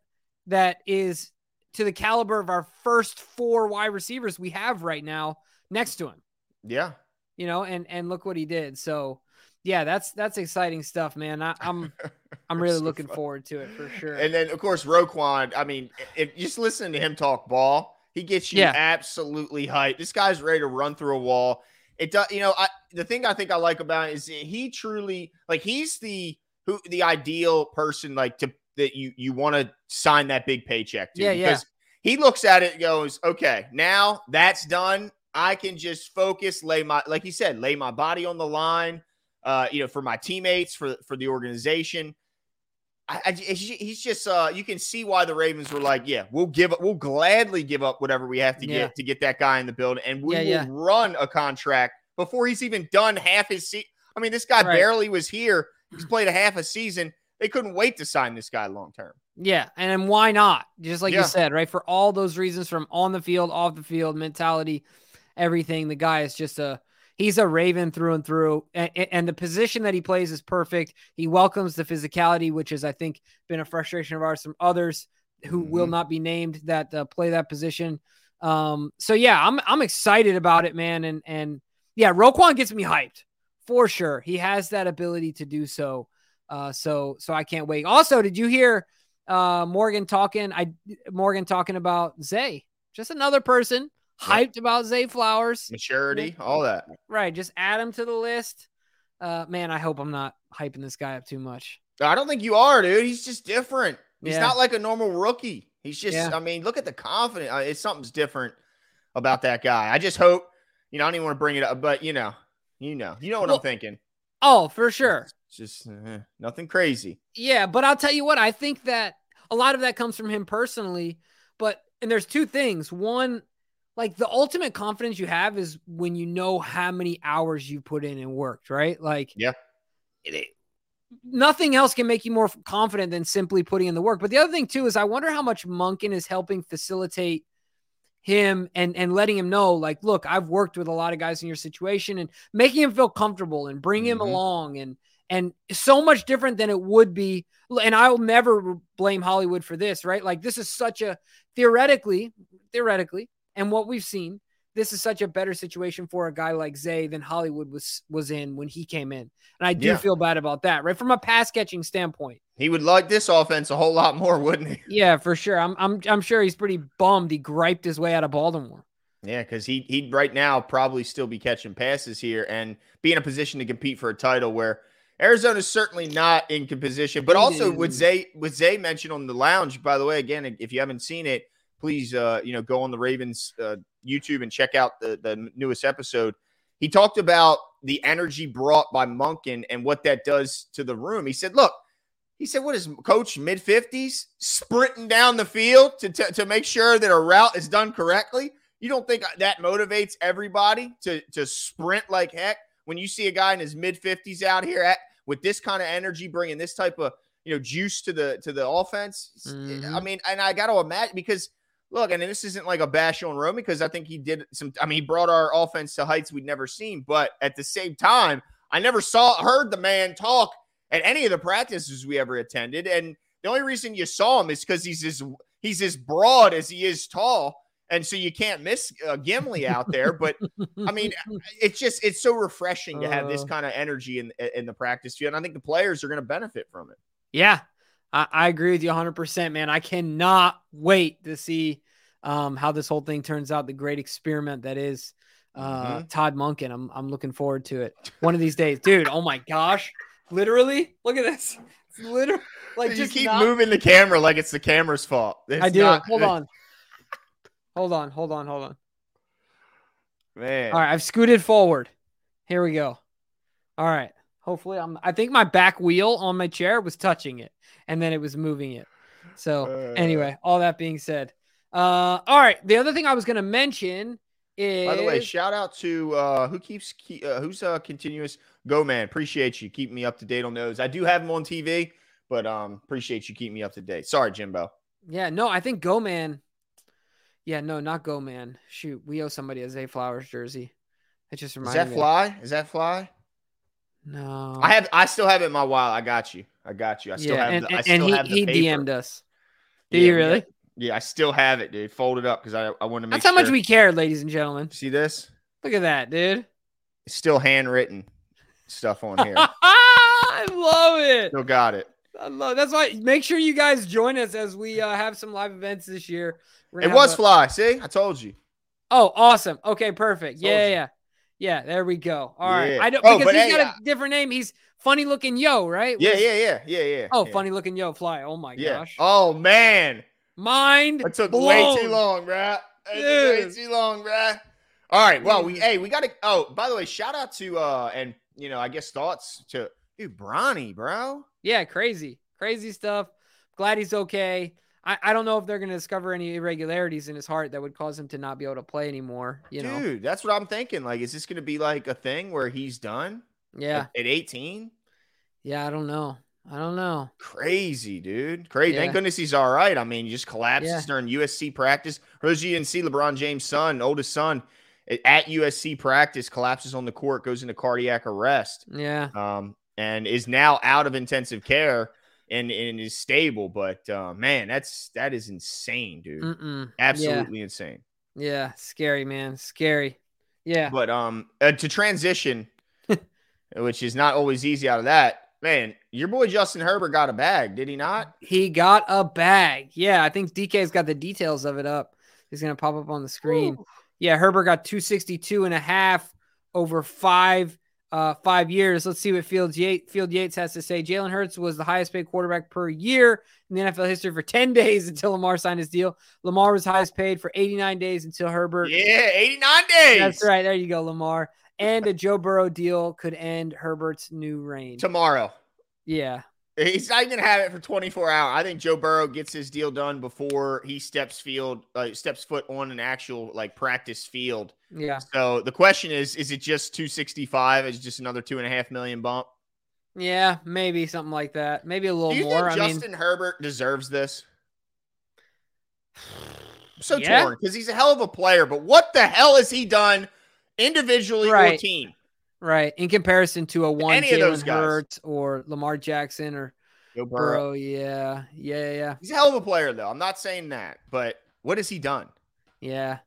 that is to the caliber of our first four wide receivers we have right now next to him. yeah. You know, and and look what he did. So, yeah, that's that's exciting stuff, man. I, I'm I'm really So looking funny. forward to it for sure. And then of course Roquan. I mean, if just listening to him talk ball, he gets you Yeah. absolutely hyped. This guy's ready to run through a wall. It does, you know. I the thing I think I like about it is he truly like he's the who the ideal person like to that you you want to sign that big paycheck to. Yeah, yeah. because he looks at it and goes, okay, now that's done. I can just focus, lay my like he said, lay my body on the line. Uh, you know, for my teammates, for for the organization. I, I, he's just uh, you can see why the Ravens were like, yeah, we'll give up, we'll gladly give up whatever we have to Yeah. get to get that guy in the building, and we Yeah, will yeah. run a contract before he's even done half his season. I mean, this guy Right. barely was here. He's played a half a season. They couldn't wait to sign this guy long term. Yeah, and why not? Just like you said, right? For all those reasons, from on the field, off the field, mentality, everything. The guy is just a he's a Raven through and through, and, and the position that he plays is perfect. He welcomes the physicality, which is, I think, been a frustration of ours from others who will Mhm. not be named that uh, play that position. Um, so yeah, I'm I'm excited about it, man, and and yeah, Roquan gets me hyped for sure. He has that ability to do so. Uh, so so I can't wait. Also, did you hear uh Morgan talking? I Morgan talking about Zay, just another person hyped about Zay Flowers. Maturity, all that. Right, just add him to the list. Uh, man, I hope I'm not hyping this guy up too much. I don't think you are, dude. He's just different. He's Yeah. not like a normal rookie. He's just, Yeah. I mean, look at the confidence. Uh, it's something's different about that guy. I just hope, you know, I don't even want to bring it up, but you know, you know, you know what Well, I'm thinking. Oh, for sure. It's just uh, nothing crazy. Yeah, but I'll tell you what, I think that a lot of that comes from him personally. But and there's two things. One, like the ultimate confidence you have is when you know how many hours you put in and worked, right? Like, Yeah. it- nothing else can make you more confident than simply putting in the work. But the other thing too is I wonder how much Monken is helping facilitate him and and letting him know like look i've worked with a lot of guys in your situation and making him feel comfortable and bring him Mhm. along and and so much different than it would be and i'll never blame hollywood for this right like this is such a theoretically theoretically and what we've seen this is such a better situation for a guy like zay than hollywood was was in when he came in and i do Yeah. feel bad about that right from a pass catching standpoint He would like this offense a whole lot more, wouldn't he? yeah for sure i'm i'm, I'm sure he's pretty bummed he griped his way out of baltimore Yeah, because he he'd right now probably still be catching passes here and be in a position to compete for a title where Arizona's certainly not in position. But also with Zay with Zay mentioned on the lounge, by the way, again, if you haven't seen it, please uh, you know, go on the Ravens uh, YouTube and check out the, the newest episode. He talked about the energy brought by Monken and what that does to the room. He said, look, he said, what is coach mid 50s sprinting down the field to, to, to make sure that a route is done correctly? You don't think that motivates everybody to, to sprint like heck when you see a guy in his mid 50s out here at, with this kind of energy, bringing this type of you know juice to the to the offense? I Mhm. mean, and I got to imagine because look, and this isn't like a bash on Rome because I think he did some. I mean, he brought our offense to heights we'd never seen, but at the same time, I never saw heard the man talk at any of the practices we ever attended, and the only reason you saw him is because he's as he's as broad as he is tall, and so you can't miss uh, Gimli out there. But I mean, it's just it's so refreshing to have this Uh. kind of energy in in the practice field, and I think the players are going to benefit from it. Yeah, I, I agree with you 100%, man. I cannot wait to see um, how this whole thing turns out. The great experiment that is uh, Mhm. Todd Monken. I'm, I'm looking forward to it one of these days, dude. Oh my gosh, literally, look at this. It's literally like you just keep not- moving the camera like it's the camera's fault. It's I do. not- hold on. Hold on, hold on, hold on. man. All right, I've scooted forward. Here we go. All right. Hopefully, I'm. I think my back wheel on my chair was touching it, and then it was moving it. So Uh. anyway, all that being said, uh, all right. The other thing I was going to mention is, By the way, shout out to uh, who keeps uh, who's uh, continuous go man. Appreciate you keeping me up to date on those. I do have them on TV, but um, appreciate you keeping me up to date. Sorry, Jimbo. yeah, no, I think Go Man. Yeah, no, not Go Man. Shoot, we owe somebody a Zay Flowers jersey. It just reminds me. Is that me. fly? Is that fly? No, I have. I still have it in my wallet. I got you. I got you. I still yeah, have. and, the, I and, still and he have the he paper. DM'd us. Did Yeah, you really? got- Yeah, I still have it, dude. Folded up because I I want to make That's how much we care, ladies and gentlemen. see this. Look at that, dude. It's still handwritten stuff on here. I love it. still got it. I love that's why make sure you guys join us as we uh, have some live events this year. It was a- fly. See, I told you. oh, awesome. Okay, perfect. Told Yeah, you. yeah, yeah. There we go. All right. Yeah. I don't Oh, because he's hey, got a different name. He's funny looking yo, right? Yeah, yeah, yeah, yeah, yeah. Oh, yeah. funny looking yo fly. Oh my Yeah. gosh. Oh man, Mind It took blown. way too long, bruh. Took way too long, bruh. All right. Well, we hey, we got to. Oh, by the way, shout out to uh, and you know, I guess thoughts to dude, Bronny, bro. Yeah, crazy. Crazy stuff. Glad he's okay. I, I don't know if they're going to discover any irregularities in his heart that would cause him to not be able to play anymore. You know, Dude, that's what I'm thinking. Like, is this going to be like a thing where he's done yeah, at 18? yeah. I don't know. I don't know. Crazy, dude. Crazy. Yeah. Thank goodness he's all right. I mean, he just collapses Yeah. during USC practice. Those you didn't see LeBron James' son, oldest son, at USC practice, collapses on the court, goes into cardiac arrest, Yeah, um, and is now out of intensive care and, and is stable. But uh, man, that's that is insane, dude. Mm-mm. Absolutely insane. Yeah, scary, man. Scary. Yeah. But um, uh, to transition, which is not always easy out of that, man. Your boy Justin Herbert got a bag, did he not? He got a bag. Yeah, I think DK's got the details of it up. He's going to pop up on the screen. Yeah, Herbert got 262 and a half over five uh five years. Let's see what Fields Yates, Field Yates has to say. Jalen Hurts was the highest paid quarterback per year in the NFL history for 10 days until Lamar signed his deal. Lamar was highest paid for 89 days until Herbert. Yeah, 89 days. That's right. There you go, Lamar. And a Joe Burrow deal could end Herbert's new reign. Tomorrow. Yeah. He's not even gonna have it for 24 hours. I think Joe Burrow gets his deal done before he steps field, uh, steps foot on an actual like practice field. Yeah. So the question is, is it just 265? Is it just another two and a half million bump? Yeah, maybe something like that. Maybe a little Do you more. think I mean, Justin Herbert deserves this? I'm so Yeah. torn because he's a hell of a player, but what the hell has he done individually or Right. team? right. In comparison to a one Any of those guys. Hurts or Lamar Jackson or Joe Burrow. Burrow. Yeah. Yeah. Yeah. He's a hell of a player, though. I'm not saying that, but what has he done? Yeah.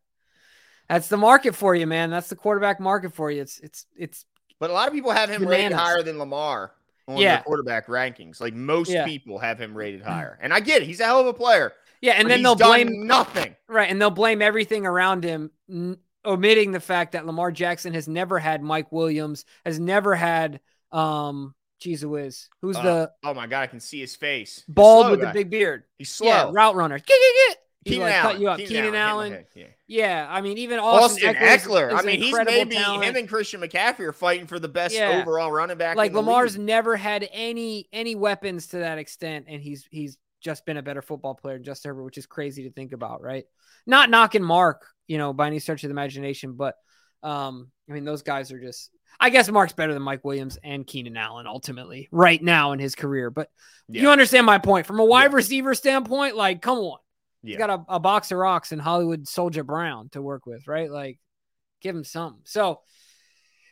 That's the market for you, man. That's the quarterback market for you. It's it's it's But a lot of people have him rated higher than Lamar on Yeah. their quarterback rankings. Like most Yeah. people have him rated higher, and I get it. He's a hell of a player. yeah, and then they'll blame nothing. right, and they'll blame everything around him, n- omitting the fact that Lamar Jackson has never had Mike Williams, has never had um, is who's Uh, the Oh my god, I can see his face. Bald with guy. the big beard? He's slow. Yeah, route runner. Get, get, get. He Keenan like Allen. cut you up. Keenan hit my Allen. Yeah. Yeah, I mean, even Austin, Austin Ekeler. is- Ekeler. is I mean, he's maybe talent. him and Christian McCaffrey are fighting for the best Yeah. overall running back. like in the Lamar's league. never had any any weapons to that extent, and he's he's just been a better football player than Justin Herbert, which is crazy to think about, right? Not knocking Mark, you know, by any stretch of the imagination, but um, I mean, those guys are just. I guess Mark's better than Mike Williams and Keenan Allen ultimately right now in his career, but Yeah. you understand my point from a wide Yeah. receiver standpoint. Like, come on, Yeah. he's got a, a box of rocks and Hollywood Soldier Brown to work with, right? Like, give him something. So,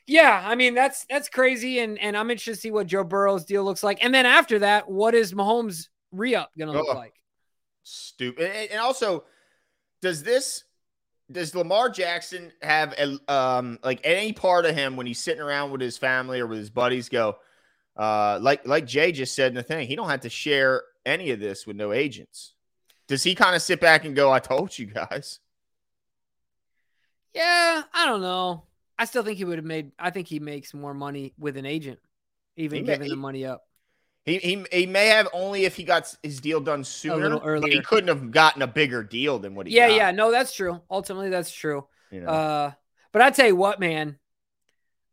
yeah, I mean that's that's crazy, and and I'm interested to see what Joe Burrow's deal looks like, and then after that, what is Mahomes re up gonna look Ugh. like? stupid. And, and also, does this does Lamar Jackson have a, um like any part of him when he's sitting around with his family or with his buddies go uh like like Jay just said in the thing, he don't have to share any of this with no agents. Does he kind of sit back and go, "I told you guys"? Yeah, I don't know. I still think he would have made. I think he makes more money with an agent, even He giving he- the money up. He, he he may have only if he got his deal done sooner, little but he couldn't have gotten a bigger deal than what he Yeah, got, yeah, no, that's true. Ultimately, that's true. you know? Uh, but I tell you what, man,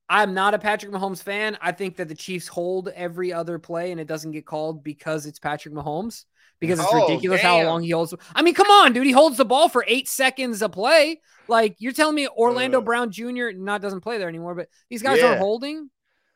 I'm not a Patrick Mahomes fan. I think that the Chiefs hold every other play and it doesn't get called because it's Patrick Mahomes. Because it's Oh, ridiculous how long he holds. I mean, come on, dude. He holds the ball for eight seconds a play. Like you're telling me Orlando Uh. Brown Jr. not doesn't play there anymore, but these guys Yeah. aren't holding.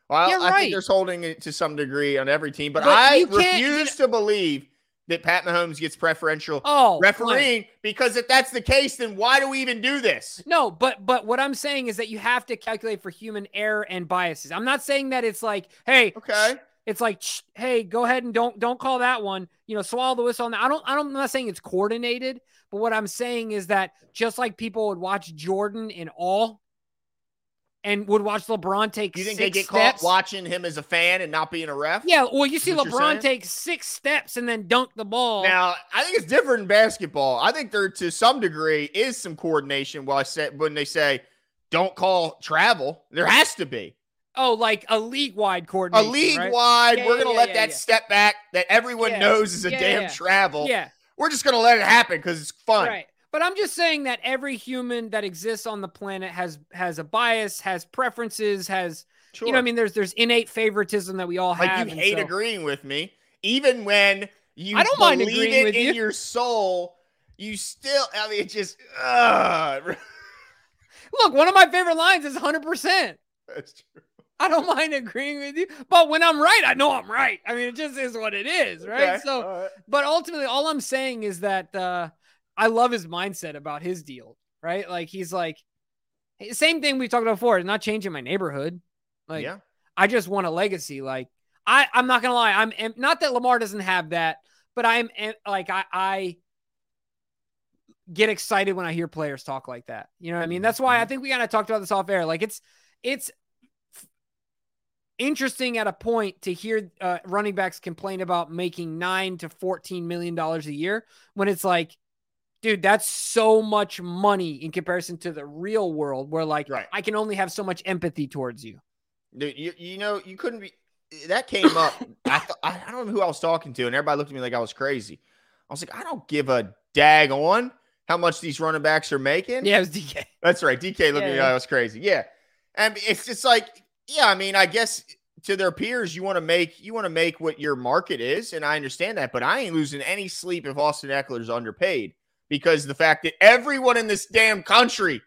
Well, Yeah, I right. think there's holding it to some degree on every team, but, But I you can't- you refuse to believe that Pat Mahomes gets preferential Oh, refereeing because if that's the case, then why do we even do this? No, but but what I'm saying is that you have to calculate for human error and biases. I'm not saying that it's like, hey, Okay. It's like, hey, go ahead and don't don't call that one. You know, swallow the whistle on that. I don't, I don't. I'm not saying it's coordinated, but what I'm saying is that just like people would watch Jordan in all, and would watch LeBron take You think they get steps. caught watching him as a fan and not being a ref? Yeah, well, you see Is what you're LeBron take six steps and then dunk the ball. Now, I think it's different in basketball. I think there, to some degree, is some coordination. While I said when they say don't call travel, there has to be oh, like a league wide coordinate. a league right? wide. Yeah, we're gonna yeah, let that step back that everyone knows is a damn travel. Yeah, We're just gonna let it happen because it's fun. Right. But I'm just saying that every human that exists on the planet has has a bias, has preferences, has Sure. you know, I mean, there's there's innate favoritism that we all have. like you hate so- agreeing with me. even when you I don't mind believe agreeing it with in you. your soul, you still. I mean, it just. Uh, Look, one of my favorite lines is 100%. that's true. I don't mind agreeing with you, but when I'm right, I know I'm right. I mean, it just is what it is, right? Okay, So, right. but ultimately, all I'm saying is that uh, I love his mindset about his deal, right? Like he's like, eh, same thing we talked about before. Not changing my neighborhood. Like yeah, I just want a legacy. Like I, I'm not gonna lie. I'm am- not that Lamar doesn't have that, but I'm am- like I, I get excited when I hear players talk like that. You know what I mean? Mm-hmm, That's why I mm-hmm. think we kind of talked about this off air. Like it's, it's interesting at a point to hear uh, running backs complain about making nine to fourteen million dollars a year when it's like. Dude, that's so much money in comparison to the real world where like Right. I can only have so much empathy towards you. Dude, you, you know, you couldn't be. That came up. I, th- I don't know who I was talking to, and everybody looked at me like I was crazy. I was like, I don't give a dag on how much these running backs are making. Yeah, it was DK. That's right. DK looked Yeah, at me yeah. like I was crazy. Yeah. And it's just like, yeah, I mean, I guess to their peers, you want to make you want to make what your market is, and I understand that, but I ain't losing any sleep if Austin Ekeler's underpaid because the fact that everyone in this damn country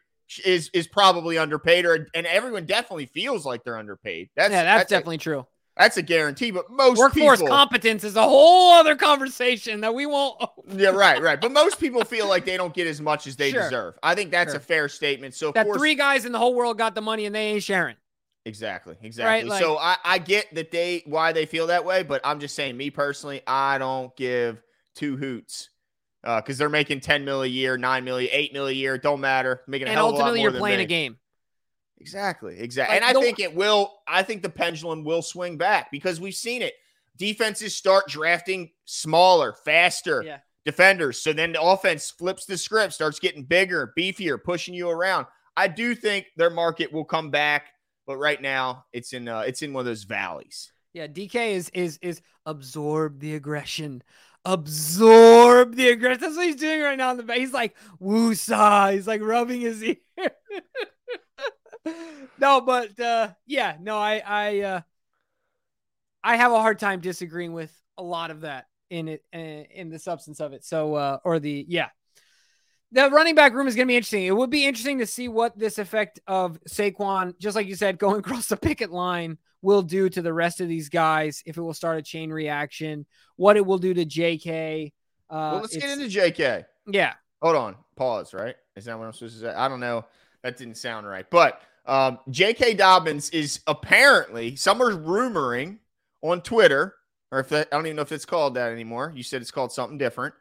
is is probably underpaid, or and everyone definitely feels like they're underpaid. That's yeah, that's, a- definitely true. that's a guarantee. But most Workforce people, competence is a whole other conversation that we won't. yeah, right, right. But most people feel like they don't get as much as they Sure. deserve. I think that's Sure. a fair statement. So of that course, three guys in the whole world got the money and they ain't sharing. Exactly. Exactly. like- so I, I get that they why they feel that way, but I'm just saying, me personally, I don't give two hoots. Uh, because they're making 10 mil a year, 9 million, 8 mil a year. Don't matter. Making a And hell of a lot ultimately, you're playing a game. Exactly. Exactly. Like, and I think it will. I think the pendulum will swing back because we've seen it. Defenses start drafting smaller, faster Yeah. defenders. So then the offense flips the script, starts getting bigger, beefier, pushing you around. I do think their market will come back, but right now it's in uh, it's in one of those valleys. Yeah, DK is is is absorb the aggression. Absorb the aggression. That's what he's doing right now in the back. He's like woosah. He's like rubbing his ear. no, but uh yeah, no, I I uh I have a hard time disagreeing with a lot of that in it uh, in the substance of it. So uh or the yeah. The running back room is going to be interesting. It would be interesting to see what this effect of Saquon, just like you said, going across the picket line will do to the rest of these guys. If it will start a chain reaction, what it will do to JK. Uh, well, let's get into JK. yeah. Hold on, pause. Right? Is that what I'm supposed to say? I don't know. That didn't sound right. But um, J.K. Dobbins is apparently some are rumoring on Twitter, or if that, I don't even know if it's called that anymore. You said it's called something different.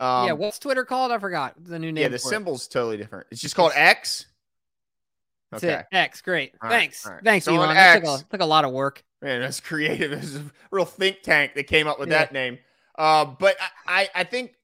Um, yeah. What's Twitter called? I forgot the new name. yeah, the for it. symbol's totally different. It's just called X. That's Okay, it. X. Great. All Thanks. right. Thanks, So on Elon. That took a, took a lot of work. man, that's creative. It's a real think tank that came up with Yeah. that name. Uh, but I, I, I think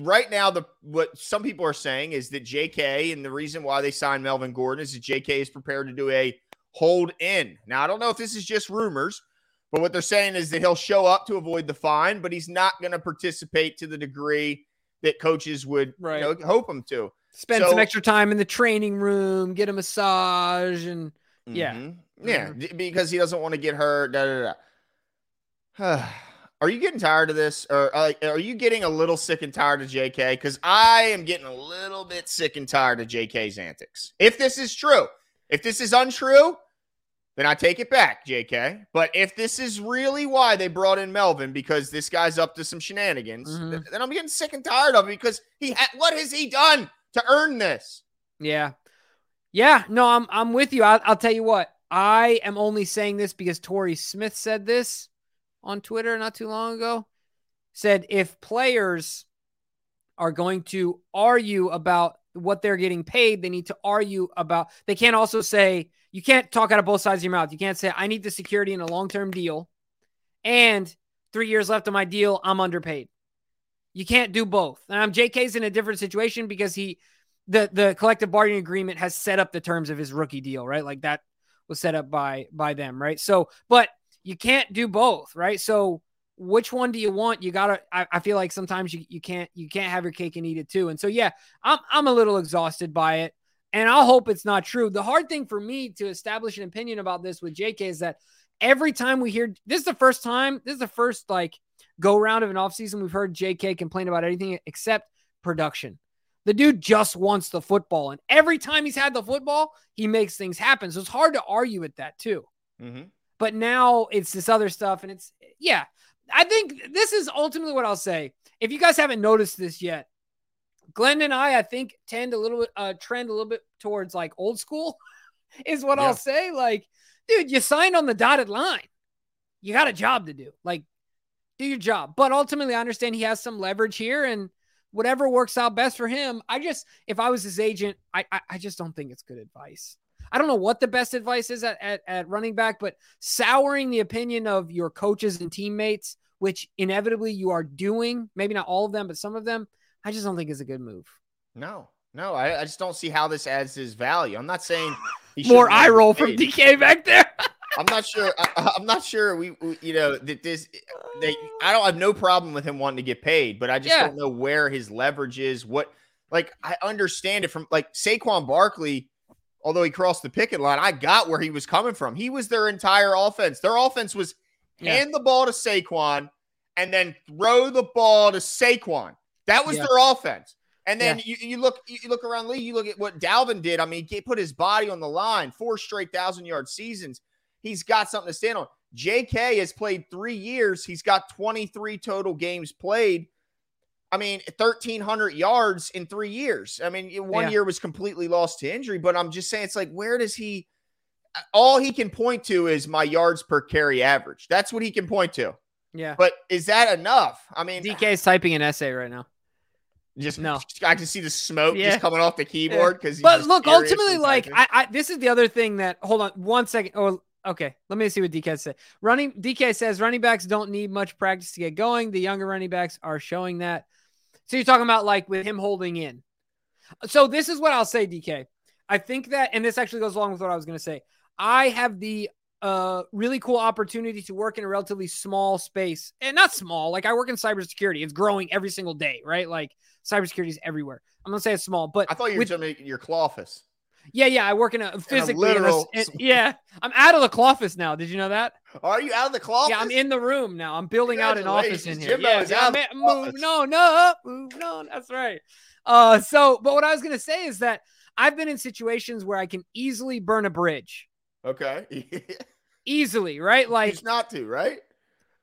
right now the what some people are saying is that J.K. and the reason why they signed Melvin Gordon is that J.K. is prepared to do a hold in. Now I don't know if this is just rumors, but what they're saying is that he'll show up to avoid the fine, but he's not going to participate to the degree that coaches would Right. you know, hope him to. Spend some extra time in the training room, get a massage, and Yeah. Mhm. yeah, Mhm. because he doesn't want to get hurt. Da, da, da. Are you getting tired of this, or uh, are you getting a little sick and tired of JK? Because I am getting a little bit sick and tired of JK's antics. If this is true, if this is untrue, then I take it back, JK. But if this is really why they brought in Melvin because this guy's up to some shenanigans, Mhm. then I'm getting sick and tired of it because he ha- what has he done to earn this? Yeah. Yeah. No, I'm I'm with you. I'll, I'll tell you what. I am only saying this because Torrey Smith said this on Twitter not too long ago. Said if players are going to argue about what they're getting paid, they need to argue about they can't also say you can't talk out of both sides of your mouth. You can't say I need the security in a long-term deal and 3 years left of my deal, I'm underpaid. You can't do both. And I'm JK's in a different situation because he the the collective bargaining agreement has set up the terms of his rookie deal, right? Like that was set up by by them, right? So, but you can't do both, right? So, which one do you want? You gotta. I, I feel like sometimes you, you can't you can't have your cake and eat it too. And so, yeah, I'm I'm a little exhausted by it, and I'll hope it's not true. The hard thing for me to establish an opinion about this with JK is that every time we hear this is the first time, this is the first like go round of an offseason, we've heard JK complain about anything except production. The dude just wants the football. And every time he's had the football, he makes things happen. So it's hard to argue with that, too. Mm-hmm. But now it's this other stuff. And it's, yeah, I think this is ultimately what I'll say. If you guys haven't noticed this yet, Glenn and I, I think, tend a little bit, uh, trend a little bit towards like old school, is what Yeah. I'll say. Like, dude, you signed on the dotted line. You got a job to do. Like, do your job. But ultimately, I understand he has some leverage here and whatever works out best for him. I just, if I was his agent, I, I, I just don't think it's good advice. I don't know what the best advice is at, at, at running back, but souring the opinion of your coaches and teammates, which inevitably you are doing, maybe not all of them, but some of them, I just don't think is a good move. No, no, I, I just don't see how this adds his value. I'm not saying he More eye roll from. DK back there. I'm not sure. I, I'm not sure. We, we, you know, that this. They, I don't have no problem with him wanting to get paid, but I just Yeah. don't know where his leverage is. What, like, I understand it from like Saquon Barkley. Although he crossed the picket line, I got where he was coming from. He was their entire offense. Their offense was Yeah. hand the ball to Saquon and then throw the ball to Saquon. That was Yeah. their offense. And then you, you look you look around league, you look at what Dalvin did. I mean, he put his body on the line, four straight thousand yard seasons. He's got something to stand on. JK has played three years. He's got 23 total games played. I mean, 1,300 yards in three years. I mean, one Yeah. year was completely lost to injury, but I'm just saying, it's like, where does he? All he can point to is my yards per carry average. That's what he can point to. Yeah. But is that enough? I mean, DK is typing an essay right now. just No. I can see the smoke Yeah. just coming off the keyboard because. But look, ultimately, like I, I, this is the other thing that. Hold on, one second. Oh, okay. Let me see what DK said. Running DK says running backs don't need much practice to get going. The younger running backs are showing that. So you're talking about like with him holding in. So this is what I'll say, DK. I think that, and this actually goes along with what I was going to say. I have the uh really cool opportunity to work in a relatively small space, and not small. Like I work in cybersecurity. It's growing every single day, right? Like cybersecurity is everywhere. I'm gonna say it's small, but I thought you were with- talking about your office. yeah, yeah. I work in a physically. in a- literal- in- yeah, I'm out of the claw office now. Did you know that? Are you out of the Cloffice? Yeah, I'm in the room now. I'm building out an office in here. Jimbo Yeah, yeah, man, the moving office. on, no. That's right. Uh, so, but what I was gonna say is that I've been in situations where I can easily burn a bridge, Okay. easily, right? Like, Choose not to, right?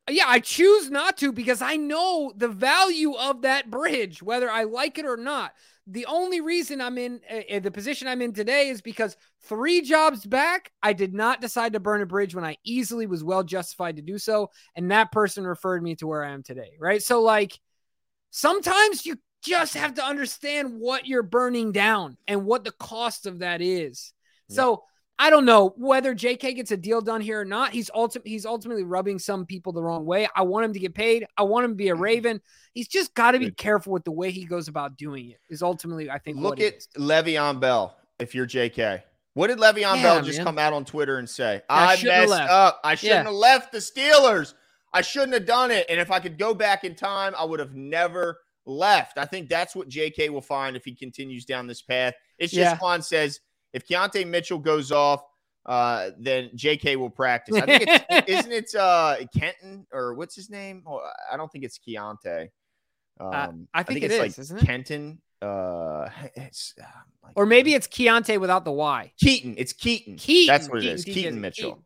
yeah, I choose not to because I know the value of that bridge, whether I like it or not. The only reason I'm in uh, the position I'm in today is because three jobs back, I did not decide to burn a bridge when I easily was well justified to do so. And that person referred me to where I am today. Right. So, like, sometimes you just have to understand what you're burning down and what the cost of that is. So, I don't know whether JK gets a deal done here or not. He's ulti- he's ultimately rubbing some people the wrong way. I want him to get paid. I want him to be a mm-hmm. Raven. He's just got to be careful with the way he goes about doing it. Is ultimately, I think, Look at. Le'Veon Bell. If you're JK, what did Le'Veon Yeah, Bell just man. come out on Twitter and say? I I, messed left." up. I shouldn't Yeah. have left the Steelers. I shouldn't have done it. And if I could go back in time, I would have never left. I think that's what JK will find if he continues down this path. It's just Yeah. Juan says if Keontae Mitchell goes off, uh, then JK will practice. I think it's isn't it uh Kenton or what's his name? Well, I don't think it's Keontae. Um, I think it it's is, like isn't it? Kenton. Uh, it's uh, like- Or maybe it's Keontae without the Y. Keaton. It's Keaton. Keaton. That's what it Keaton, is. Keaton, Keaton Keaton. Mitchell.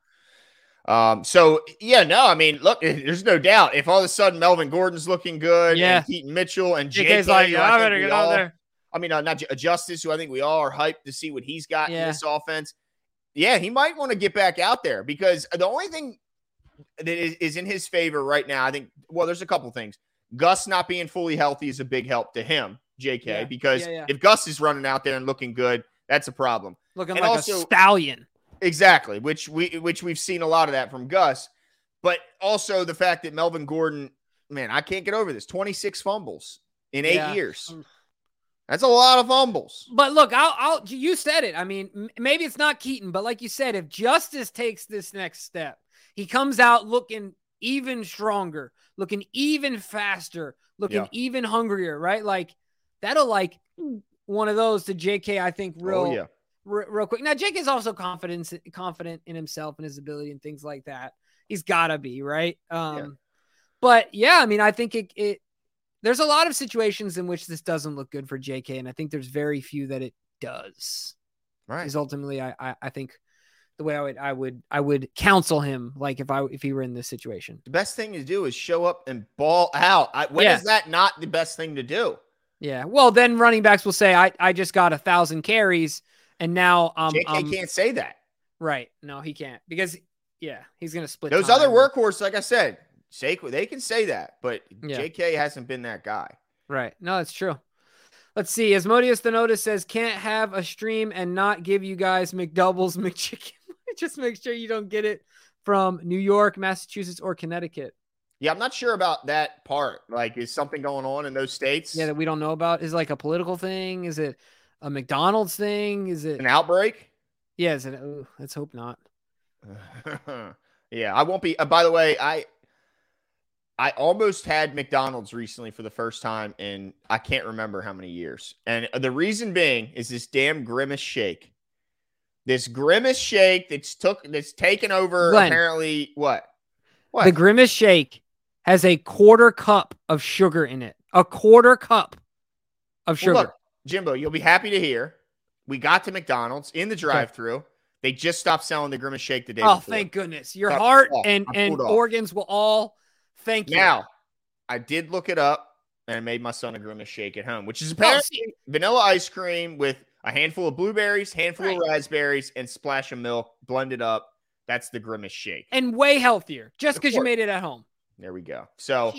Um, so yeah, no, I mean, look, there's no doubt. If all of a sudden Melvin Gordon's looking good, Yeah. and Keaton Mitchell and JK's JK, like, yeah, I better get out all- there. I mean, uh, not Ju- Justice, who I think we all are hyped to see what he's got Yeah. in this offense. Yeah, he might want to get back out there because the only thing that is, is in his favor right now, I think, well, there's a couple things. Gus not being fully healthy is a big help to him, JK, Yeah. because Yeah, if Gus is running out there and looking good, that's a problem. Looking And like also- a stallion. Exactly, which we which we've seen a lot of that from Gus, but also the fact that Melvin Gordon, man, I can't get over this. 26 fumbles in 8 Yeah. years. That's a lot of fumbles. But look, I'll, I'll, you said it. I mean, maybe it's not Keaton, but like you said, if Justice takes this next step, he comes out looking even stronger, looking even faster, looking Yeah. even hungrier, right? Like that'll like one of those to JK. I think real, oh yeah. re- real quick. Now JK is also confident, confident in himself and his ability and things like that. He's gotta be right. Um, But yeah, I mean, I think it, it there's a lot of situations in which this doesn't look good for JK, and I think there's very few that it does. Right. Is ultimately, I, I, I think the way I would, I would, I would counsel him, like if I, if he were in this situation. The best thing to do is show up and ball out. I, when Yeah. is that not the best thing to do? Yeah. Well, then running backs will say, I, I just got a thousand carries, and now um, JK um can't say that. right. No, he can't because yeah, he's gonna split Those time. other workhorses, like I said, Saquon, they can say that, but Yeah. JK hasn't been that guy. Right. No, that's true. Let's see. Asmodeus the Notice says can't have a stream and not give you guys McDoubles McChicken. Just make sure you don't get it from New York, Massachusetts, or Connecticut. Yeah, I'm not sure about that part. Like, is something going on in those states? Yeah, that we don't know about. Is it like a political thing? Is it a McDonald's thing? Is it? an outbreak. Yeah. Is it? ooh, let's hope not. yeah, I won't be. Uh, by the way, I I almost had McDonald's recently for the first time in I can't remember how many years, and the reason being is this damn grimace shake. This grimace shake that's took that's taken over Glenn. apparently what what The Grimace Shake has a quarter cup of sugar in it. A quarter cup of Well, sugar. look, Jimbo, you'll be happy to hear we got to McDonald's in the drive-through. They just stopped selling the grimace shake the day oh, before. thank goodness. Your Cut heart off. and and organs will all thank you. Now, I did look it up and I made my son a grimace shake at home, which is Oh, apparently see- vanilla ice cream with a handful of blueberries, handful Right. of raspberries, and splash of milk blended up. That's the grimace shake. and way healthier just because you made it at home. There we go. So,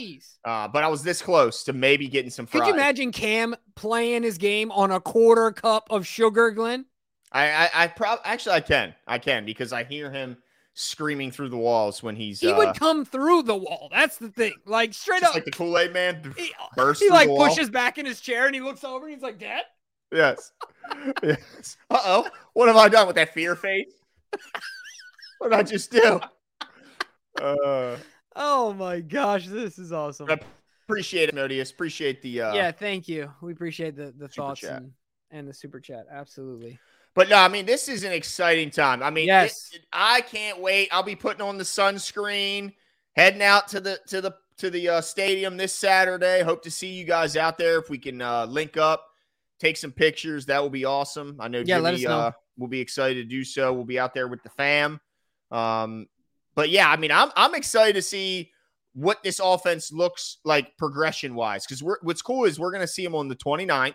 uh, but I was this close to maybe getting some fries. Could you imagine Cam playing his game on a quarter cup of sugar, Glenn? I, I, I prob- actually I can, I can because I hear him screaming through the walls when he's He uh, would come through the wall. That's the thing. Like straight up. like the Kool Aid Man. he burst he like pushes back in his chair and he looks over and he's like, Dad? Yes. yes. Uh oh. What have I done with that fear face? what did I just do? Uh, Oh my gosh, this is awesome. But appreciate it, Modius. Appreciate the. Uh, yeah, thank you. We appreciate the, the thoughts and, and the super chat. Absolutely. But no, I mean, this is an exciting time. I mean, Yes. it- I can't wait. I'll be putting on the sunscreen, heading out to the to the to the uh, stadium this Saturday. Hope to see you guys out there. If we can uh, link up, take some pictures, that will be awesome. I know Yeah, Jimmy let us know. Uh, will be excited to do so. We'll be out there with the fam. Um, but yeah, I mean, I'm I'm excited to see what this offense looks like progression wise. Because we're what's cool is we're going to see them on the 29th.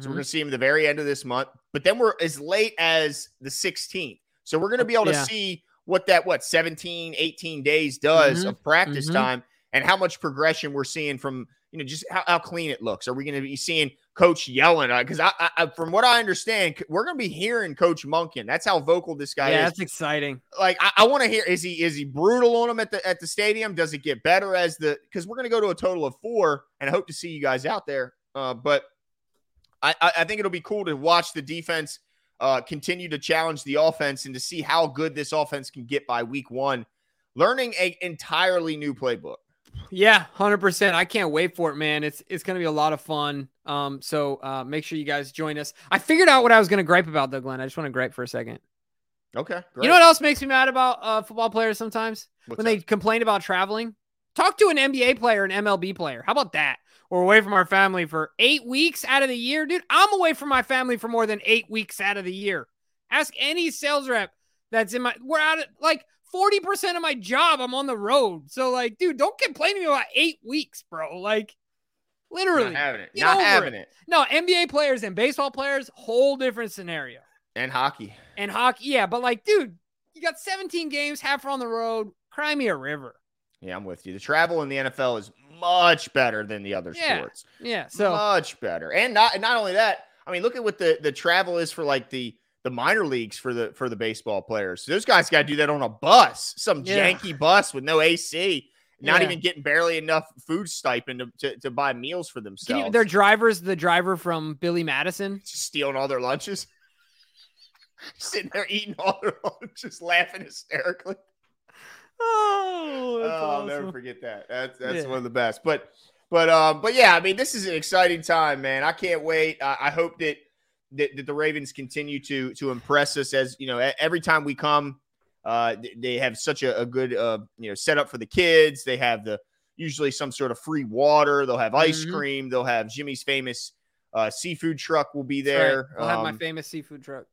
So we're Mhm. going to see him at the very end of this month, but then we're as late as the 16th. So we're going to be able to Yeah. see what that what 17, 18 days does Mhm, of practice mhm. time and how much progression we're seeing from you know just how, how clean it looks. Are we going to be seeing coach yelling? Because I, I, I from what I understand, we're going to be hearing Coach Monken. That's how vocal this guy yeah, is that's exciting. like I, I want to hear is he is he brutal on him at the at the stadium? Does it get better as the because we're gonna go to a total of four and I hope to see you guys out there. Uh, but I, I think it'll be cool to watch the defense uh continue to challenge the offense and to see how good this offense can get by week one, learning a entirely new playbook. Yeah, hundred percent. I can't wait for it, man. It's it's gonna be a lot of fun. Um, so uh, make sure you guys join us. I figured out what I was gonna gripe about though, Glenn. I just want to gripe for a second. Okay, great. You know what else makes me mad about uh, football players sometimes What's when that? they complain about traveling? Talk to an NBA player, an MLB player. How about that? We're away from our family for eight weeks out of the year, dude. I'm away from my family for more than eight weeks out of the year. Ask any sales rep that's in my. We're out of like forty percent of my job. I'm on the road, so like, dude, don't complain to me about eight weeks, bro. Like, literally, not having it, not having it. it. no. NBA players and baseball players, whole different scenario. and hockey. And hockey, yeah, but like, dude, you got 17 games, half are on the road. Cry me a river. Yeah, I'm with you. The travel in the NFL is much better than the other Yeah. sports. Yeah, so much better. And not not only that, I mean, look at what the the travel is for like the the minor leagues for the for the baseball players. Those guys got to do that on a bus, some Yeah. janky bus with no AC, not Yeah. even getting barely enough food stipend to, to, to buy meals for themselves. you, their drivers, the driver from Billy Madison. Just stealing all their lunches. Sitting there eating all their lunches, just laughing hysterically. Oh, oh, I'll never forget that. That's that's Yeah. one of the best. But but um but yeah, I mean this is an exciting time, man. I can't wait. I, I hope that, that that the Ravens continue to to impress us as you know every time we come. Uh, they have such a, a good uh you know setup for the kids. They have the usually some sort of free water. They'll have ice Mhm. cream. They'll have Jimmy's famous uh, seafood truck will be That's right. there. I'll have my Um, famous seafood truck.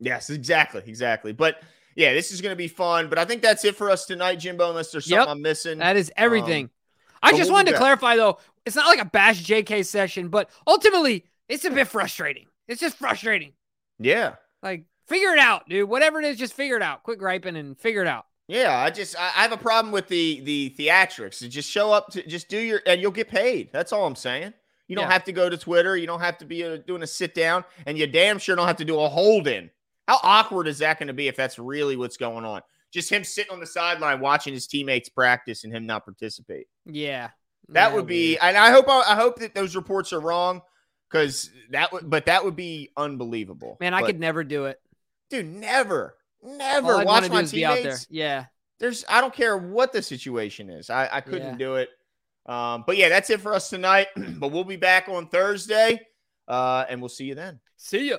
Yes, exactly, exactly. But yeah, this is going to be fun. But I think that's it for us tonight, Jimbo. Unless there's something Yep. I'm missing. That is everything. Um, I just we'll wanted to back. clarify though, it's not like a bash JK session, but ultimately it's a bit frustrating. It's just frustrating. yeah, Like, figure it out, dude. Whatever it is, just figure it out. Quit griping and figure it out. yeah. I just I, have a problem with the the theatrics. Just show up to just do your and you'll get paid. That's all I'm saying. You don't Yeah. have to go to Twitter. You don't have to be uh doing a sit down, and you damn sure don't have to do a hold in. How awkward is that going to be if that's really what's going on? Just him sitting on the sideline watching his teammates practice and him not participate. Yeah. That Yeah, would be, and I hope I hope that those reports are wrong because that would, but that would be unbelievable. Man, I But, could never do it. dude, never, All never I'd watch my do is be out there. teammates. Yeah. There's, I don't care what the situation is. I, I couldn't Yeah. do it. Um, but yeah, that's it for us tonight. but we'll be back on Thursday, uh, and we'll see you then. See ya.